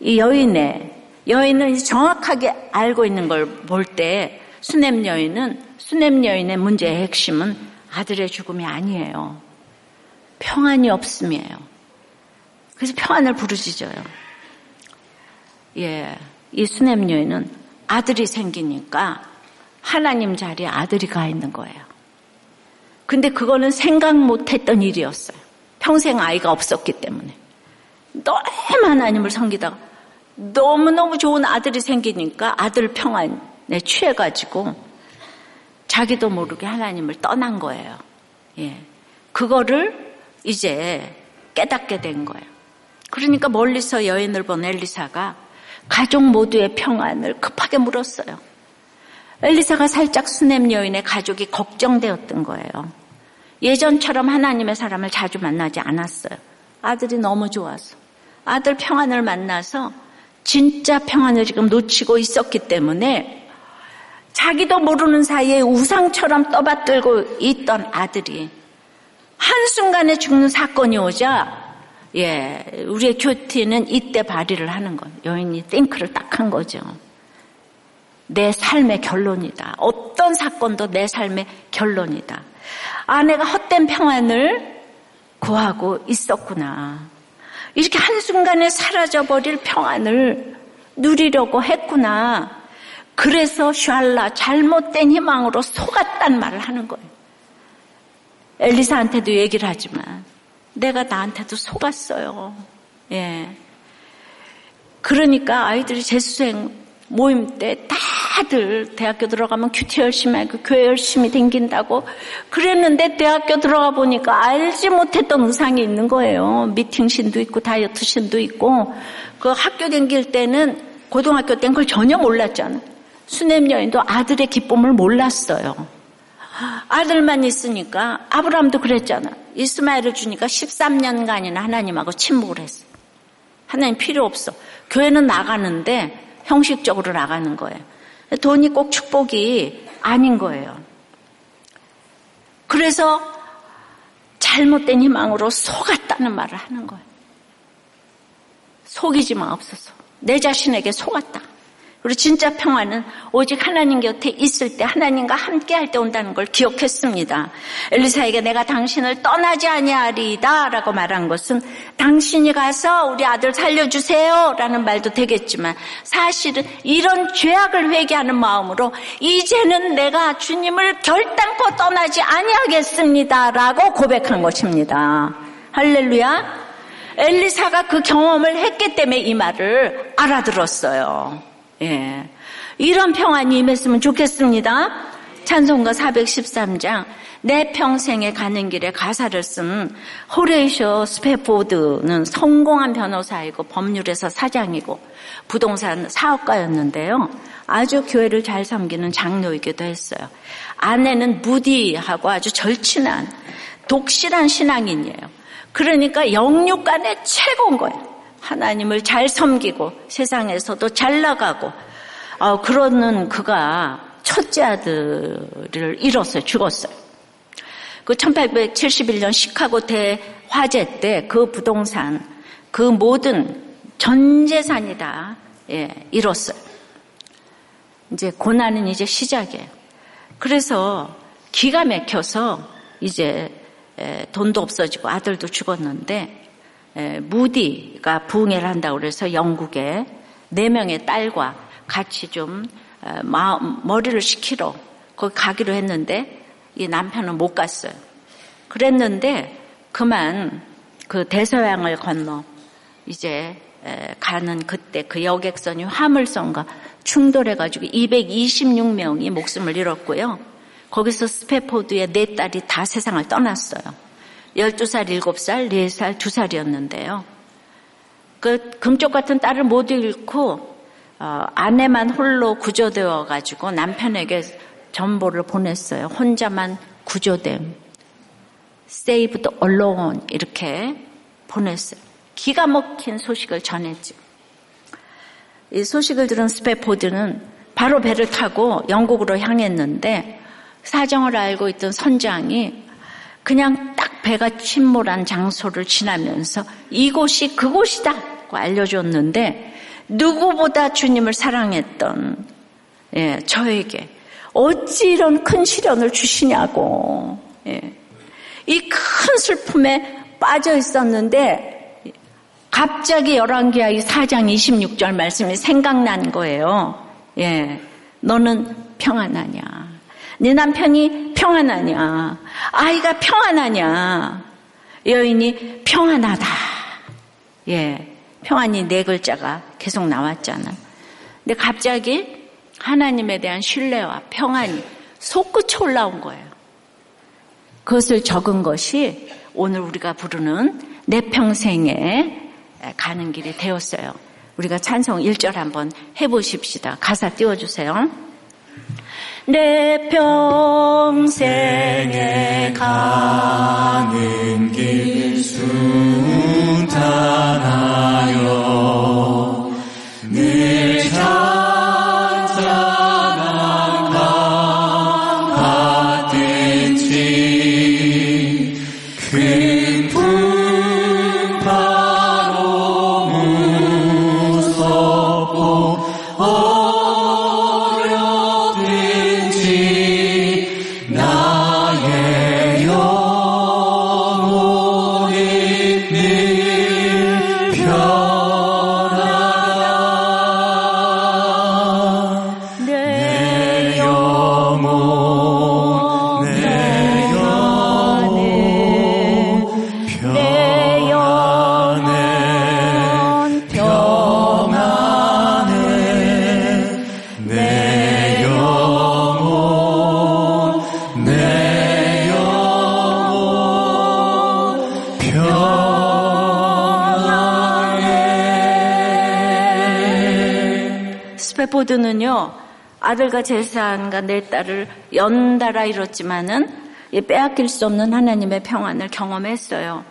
이 여인의 여인은 정확하게 알고 있는 걸 볼 때 수냄 여인은 수냄 여인의 문제의 핵심은 아들의 죽음이 아니에요. 평안이 없음이에요. 그래서 평안을 부르짖어요. 예, 이 수냄 여인은 아들이 생기니까 하나님 자리에 아들이 가 있는 거예요. 근데 그거는 생각 못했던 일이었어요. 평생 아이가 없었기 때문에. 너무 하나님을 섬기다가 너무너무 좋은 아들이 생기니까 아들 평안에 취해가지고 자기도 모르게 하나님을 떠난 거예요. 예. 그거를 이제 깨닫게 된 거예요. 그러니까 멀리서 여인을 본 엘리사가 가족 모두의 평안을 급하게 물었어요. 엘리사가 살짝 수냄 여인의 가족이 걱정되었던 거예요. 예전처럼 하나님의 사람을 자주 만나지 않았어요. 아들이 너무 좋아서. 아들 평안을 만나서 진짜 평안을 지금 놓치고 있었기 때문에 자기도 모르는 사이에 우상처럼 떠받들고 있던 아들이 한순간에 죽는 사건이 오자 예, 우리의 큐티는 이때 발휘를 하는 거예요. 여인이 띵크를 딱 한 거죠. 내 삶의 결론이다. 어떤 사건도 내 삶의 결론이다. 아내가 헛된 평안을 구하고 있었구나. 이렇게 한순간에 사라져버릴 평안을 누리려고 했구나. 그래서 샬라 잘못된 희망으로 속았단 말을 하는 거예요. 엘리사한테도 얘기를 하지만 내가 나한테도 속았어요. 예. 그러니까 아이들이 재수생 모임 때 다들 대학교 들어가면 큐티 열심히 하고 교회 열심히 댕긴다고 그랬는데 대학교 들어가 보니까 알지 못했던 의상이 있는 거예요. 미팅신도 있고 다이어트신도 있고 그 학교 댕길 때는 고등학교 때는 그걸 전혀 몰랐잖아. 수냄 여인도 아들의 기쁨을 몰랐어요. 아들만 있으니까 아브라함도 그랬잖아. 이스마엘을 주니까 13년간이나 하나님하고 침묵을 했어. 하나님 필요 없어. 교회는 나가는데 형식적으로 나가는 거예요. 돈이 꼭 축복이 아닌 거예요. 그래서 잘못된 희망으로 속았다는 말을 하는 거예요. 속이지 마없어서. 내 자신에게 속았다. 그리고 진짜 평화는 오직 하나님 곁에 있을 때 하나님과 함께 할 때 온다는 걸 기억했습니다. 엘리사에게 내가 당신을 떠나지 아니하리다라고 말한 것은 당신이 가서 우리 아들 살려주세요라는 말도 되겠지만 사실은 이런 죄악을 회개하는 마음으로 이제는 내가 주님을 결단코 떠나지 아니하겠습니다라고 고백한 것입니다. 할렐루야. 엘리사가 그 경험을 했기 때문에 이 말을 알아들었어요. 예. 이런 평안이 임했으면 좋겠습니다. 찬송가 413장 내 평생에 가는 길에 가사를 쓴 호레이쇼 스페포드는 성공한 변호사이고 법률회사 사장이고 부동산 사업가였는데요. 아주 교회를 잘 섬기는 장로이기도 했어요. 아내는 무디하고 아주 절친한 독실한 신앙인이에요. 그러니까 영육간의 최고인 거예요. 하나님을 잘 섬기고 세상에서도 잘 나가고 어, 그러는 그가 첫째 아들을 잃었어요. 죽었어요. 그 1871년 시카고 대화재 때 그 부동산 그 모든 전 재산이 다 예, 잃었어요. 이제 고난은 이제 시작이에요. 그래서 기가 막혀서 이제 돈도 없어지고 아들도 죽었는데 무디가 부흥회를 한다고 그래서 영국에 네 명의 딸과 같이 좀 머리를 식히러 거기 가기로 했는데 이 남편은 못 갔어요. 그랬는데 그만 그 대서양을 건너 이제 가는 그때 그 여객선이 화물선과 충돌해가지고 226명이 목숨을 잃었고요. 거기서 스페포드의 네 딸이 다 세상을 떠났어요. 12살, 7살, 4살, 2살이었는데요. 그 금쪽 같은 딸을 모두 잃고 어, 아내만 홀로 구조되어 가지고 남편에게 전보를 보냈어요. 혼자만 구조됨. saved alone 이렇게 보냈어요. 기가 막힌 소식을 전했지. 이 소식을 들은 스페포드는 바로 배를 타고 영국으로 향했는데 사정을 알고 있던 선장이 그냥 딱 배가 침몰한 장소를 지나면서 이곳이 그곳이다고 알려줬는데 누구보다 주님을 사랑했던 예, 저에게 어찌 이런 큰 시련을 주시냐고 예. 이큰 슬픔에 빠져 있었는데 갑자기 열왕기하 이 4장 26절 말씀이 생각난 거예요. 예, 너는 평안하냐? 내 남편이 평안하냐? 아이가 평안하냐? 여인이 평안하다. 예, 평안이 네 글자가 계속 나왔잖아. 근데 갑자기 하나님에 대한 신뢰와 평안이 솟구쳐 올라온 거예요. 그것을 적은 것이 오늘 우리가 부르는 내 평생에 가는 길이 되었어요. 우리가 찬송 1절 한번 해보십시다. 가사 띄워주세요. 내 평생에 가는 길 순탄하여 스페포드는요, 아들과 재산과 내 딸을 연달아 잃었지만은 빼앗길 수 없는 하나님의 평안을 경험했어요.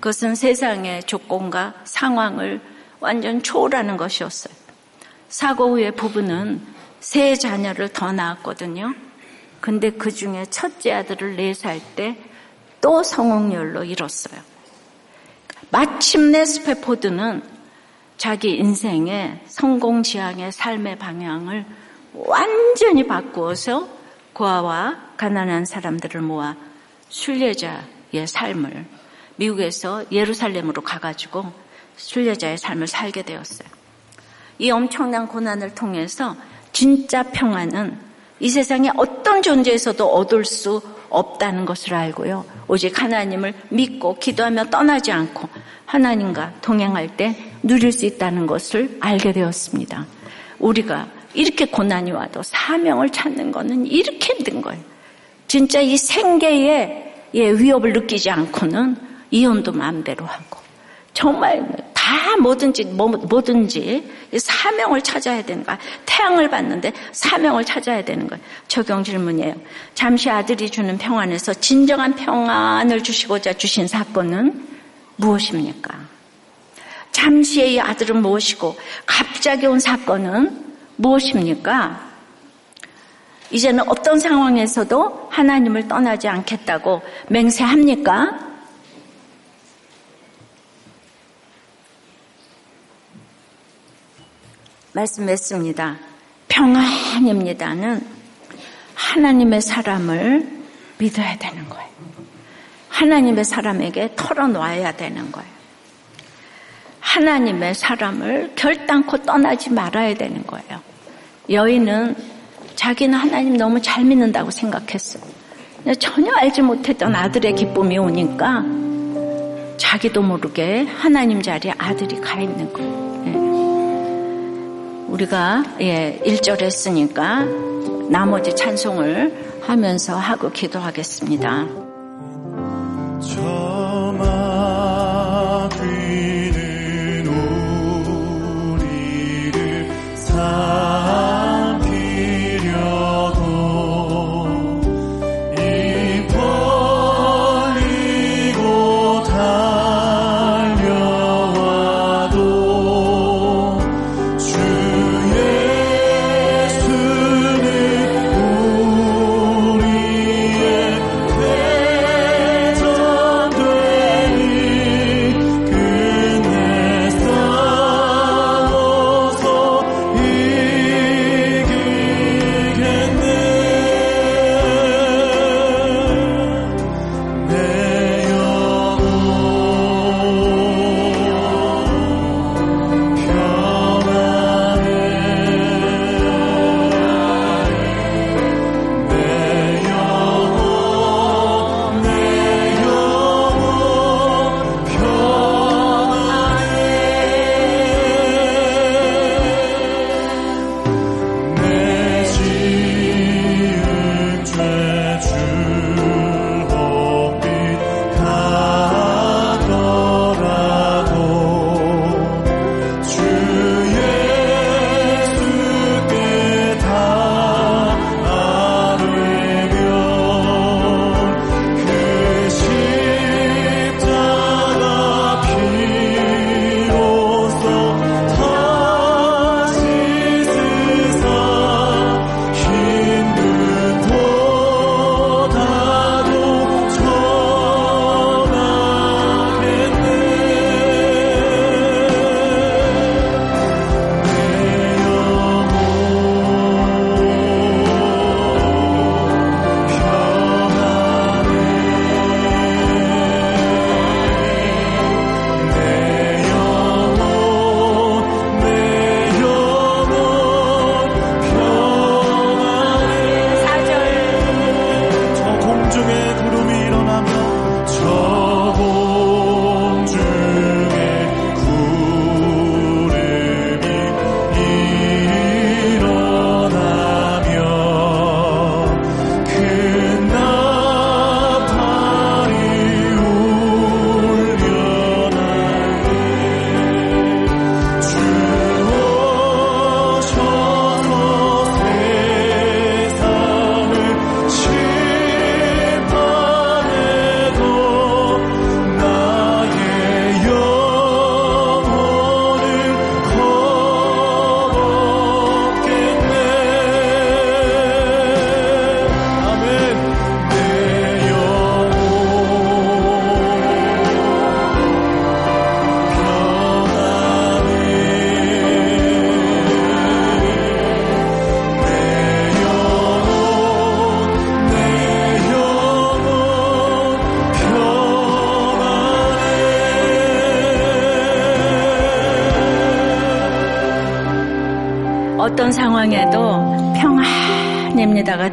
그것은 세상의 조건과 상황을 완전 초월하는 것이었어요. 사고 후에 부부는 세 자녀를 더 낳았거든요. 근데 그 중에 첫째 아들을 4살 때 또 성홍열로 잃었어요. 마침내 스페포드는 자기 인생의 성공 지향의 삶의 방향을 완전히 바꾸어서 고아와 가난한 사람들을 모아 순례자의 삶을 미국에서 예루살렘으로 가가지고 순례자의 삶을 살게 되었어요. 이 엄청난 고난을 통해서 진짜 평안은 이 세상에 어떤 존재에서도 얻을 수 없다는 것을 알고요. 오직 하나님을 믿고 기도하며 떠나지 않고 하나님과 동행할 때 누릴 수 있다는 것을 알게 되었습니다. 우리가 이렇게 고난이 와도 사명을 찾는 것은 이렇게 힘든 거예요. 진짜 이 생계의 위협을 느끼지 않고는 이혼도 마음대로 하고 정말 다 뭐든지 뭐, 뭐든지 사명을 찾아야 되는 거야. 태양을 봤는데 사명을 찾아야 되는 거예요. 적용 질문이에요. 잠시 아들이 주는 평안에서 진정한 평안을 주시고자 주신 사건은 무엇입니까? 잠시의 아들은 무엇이고 갑자기 온 사건은 무엇입니까? 이제는 어떤 상황에서도 하나님을 떠나지 않겠다고 맹세합니까? 말씀했습니다. 평안입니다는 하나님의 사람을 믿어야 되는 거예요. 하나님의 사람에게 털어놔야 되는 거예요. 하나님의 사람을 결단코 떠나지 말아야 되는 거예요. 여인은 자기는 하나님 너무 잘 믿는다고 생각했어요. 전혀 알지 못했던 아들의 기쁨이 오니까 자기도 모르게 하나님 자리에 아들이 가 있는 거예요. 예. 우리가 예, 1절 했으니까 나머지 찬송을 하면서 하고 기도하겠습니다.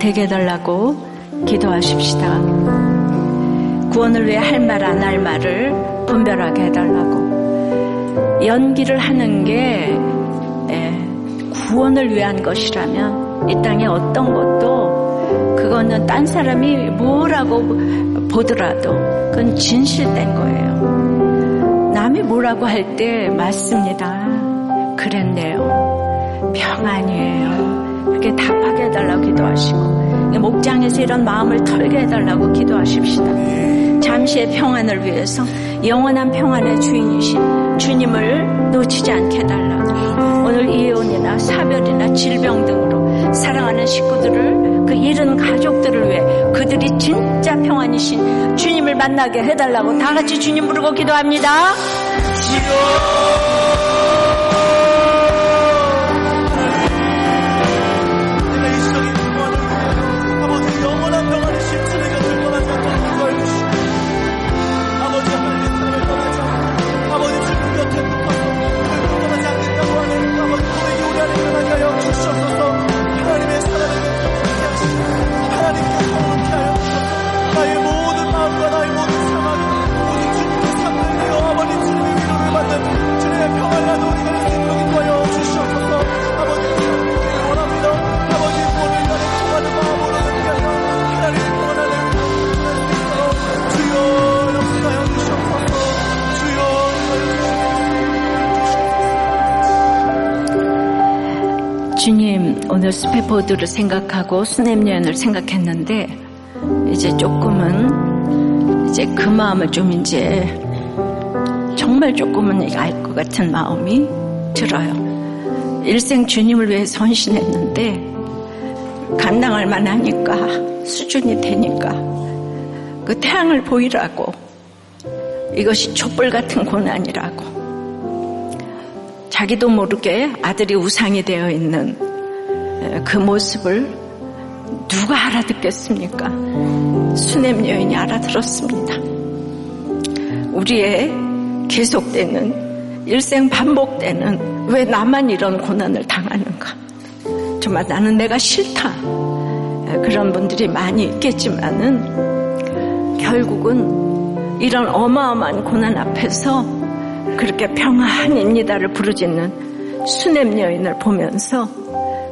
되게 해달라고 기도하십시다. 구원을 위해 할 말 안 할 말을 분별하게 해달라고. 연기를 하는 게 예, 구원을 위한 것이라면 이 땅에 어떤 것도 그거는 딴 사람이 뭐라고 보더라도 그건 진실된 거예요. 남이 뭐라고 할 때 맞습니다. 그랬네요. 평안이에요. 그렇게 답하게 해달라고 기도하시고 목장에서 이런 마음을 털게 해달라고 기도하십시다. 잠시의 평안을 위해서 영원한 평안의 주인이신 주님을 놓치지 않게 해달라고 오늘 이혼이나 사별이나 질병 등으로 사랑하는 식구들을 그 잃은 가족들을 위해 그들이 진짜 평안이신 주님을 만나게 해달라고 다 같이 주님 부르고 기도합니다. 주님, 오늘 스페포드를 생각하고 수냄여인을 생각했는데, 이제 조금은, 이제 그 마음을 좀 이제, 정말 조금은 알 것 같은 마음이 들어요. 일생 주님을 위해 선신했는데, 감당할 만하니까, 수준이 되니까, 그 태양을 보이라고, 이것이 촛불 같은 고난이라고, 자기도 모르게 아들이 우상이 되어 있는 그 모습을 누가 알아듣겠습니까? 수냄 여인이 알아들었습니다. 우리의 계속되는 일생 반복되는 왜 나만 이런 고난을 당하는가? 정말 나는 내가 싫다. 그런 분들이 많이 있겠지만은 결국은 이런 어마어마한 고난 앞에서 그렇게 평안입니다를 부르짖는 수냄 여인을 보면서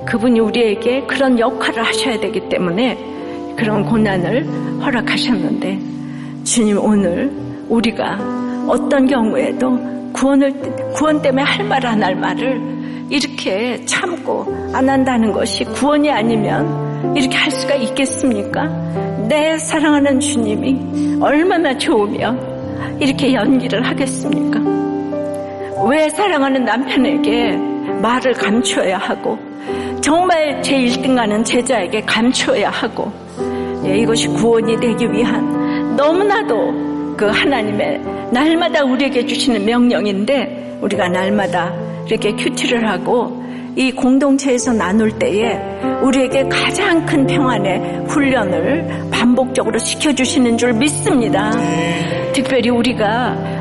그분이 우리에게 그런 역할을 하셔야 되기 때문에 그런 고난을 허락하셨는데 주님 오늘 우리가 어떤 경우에도 구원을 구원 때문에 할 말 안 할 말을 이렇게 참고 안 한다는 것이 구원이 아니면 이렇게 할 수가 있겠습니까? 내 사랑하는 주님이 얼마나 좋으면 이렇게 연기를 하겠습니까? 왜 사랑하는 남편에게 말을 감춰야 하고 정말 제 1등하는 제자에게 감춰야 하고 예, 이것이 구원이 되기 위한 너무나도 그 하나님의 날마다 우리에게 주시는 명령인데 우리가 날마다 이렇게 큐티를 하고 이 공동체에서 나눌 때에 우리에게 가장 큰 평안의 훈련을 반복적으로 시켜주시는 줄 믿습니다. 특별히 우리가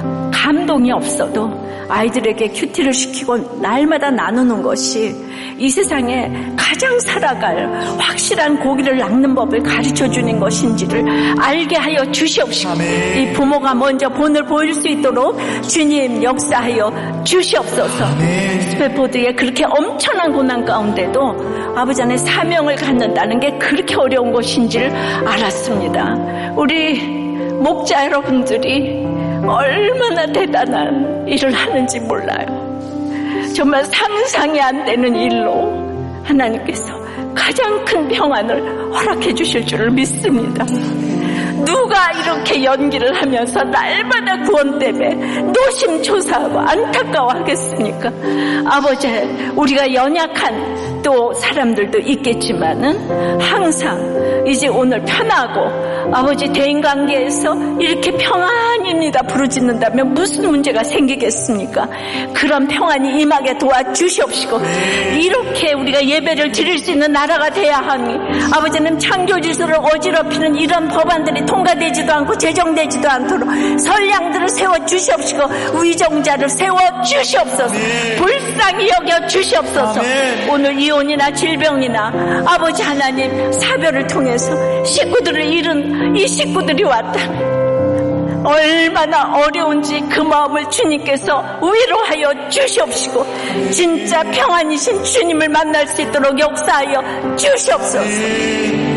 감동이 없어도 아이들에게 큐티를 시키고 날마다 나누는 것이 이 세상에 가장 살아갈 확실한 고기를 낚는 법을 가르쳐 주는 것인지를 알게 하여 주시옵시고 이 부모가 먼저 본을 보일 수 있도록 주님 역사하여 주시옵소서 스페포드에 그렇게 엄청난 고난 가운데도 아버지 안에 사명을 갖는다는 게 그렇게 어려운 것인지를 알았습니다. 우리 목자 여러분들이 얼마나 대단한 일을 하는지 몰라요. 정말 상상이 안 되는 일로 하나님께서 가장 큰 평안을 허락해 주실 줄을 믿습니다. 누가 이렇게 연기를 하면서 날마다 구원 때문에 노심초사하고 안타까워하겠습니까? 아버지, 우리가 연약한 또 사람들도 있겠지만은 항상 이제 오늘 편하고 아버지 대인 관계에서 이렇게 평안입니다 부르짖는다면 무슨 문제가 생기겠습니까? 그런 평안이 임하게 도와주시옵시고 이렇게 우리가 예배를 드릴 수 있는 나라가 돼야 하니 아버지는 창조지수를 어지럽히는 이런 법안들이 통과되지도 않고 제정되지도 않도록 선량들을 세워 주시옵시고 위정자를 세워 주시옵소서. 불쌍히 여겨 주시옵소서. 오늘 이혼이나 질병이나 아버지 하나님 사별을 통해서 식구들을 잃은 이 식구들이 왔다. 얼마나 어려운지 그 마음을 주님께서 위로하여 주시옵시고 진짜 평안이신 주님을 만날 수 있도록 역사하여 주시옵소서.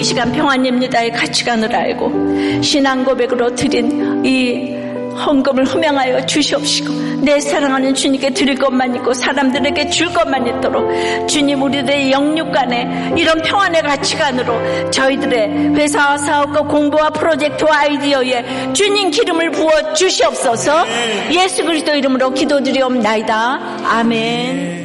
이 시간 평안입니다의 가치관을 알고 신앙 고백으로 드린 이 헌금을 흠양하여 주시옵시고 내 사랑하는 주님께 드릴 것만 있고 사람들에게 줄 것만 있도록 주님 우리들의 영육 간에 이런 평안의 가치관으로 저희들의 회사와 사업과 공부와 프로젝트와 아이디어에 주님 기름을 부어 주시옵소서. 예수 그리스도 이름으로 기도드리옵나이다. 아멘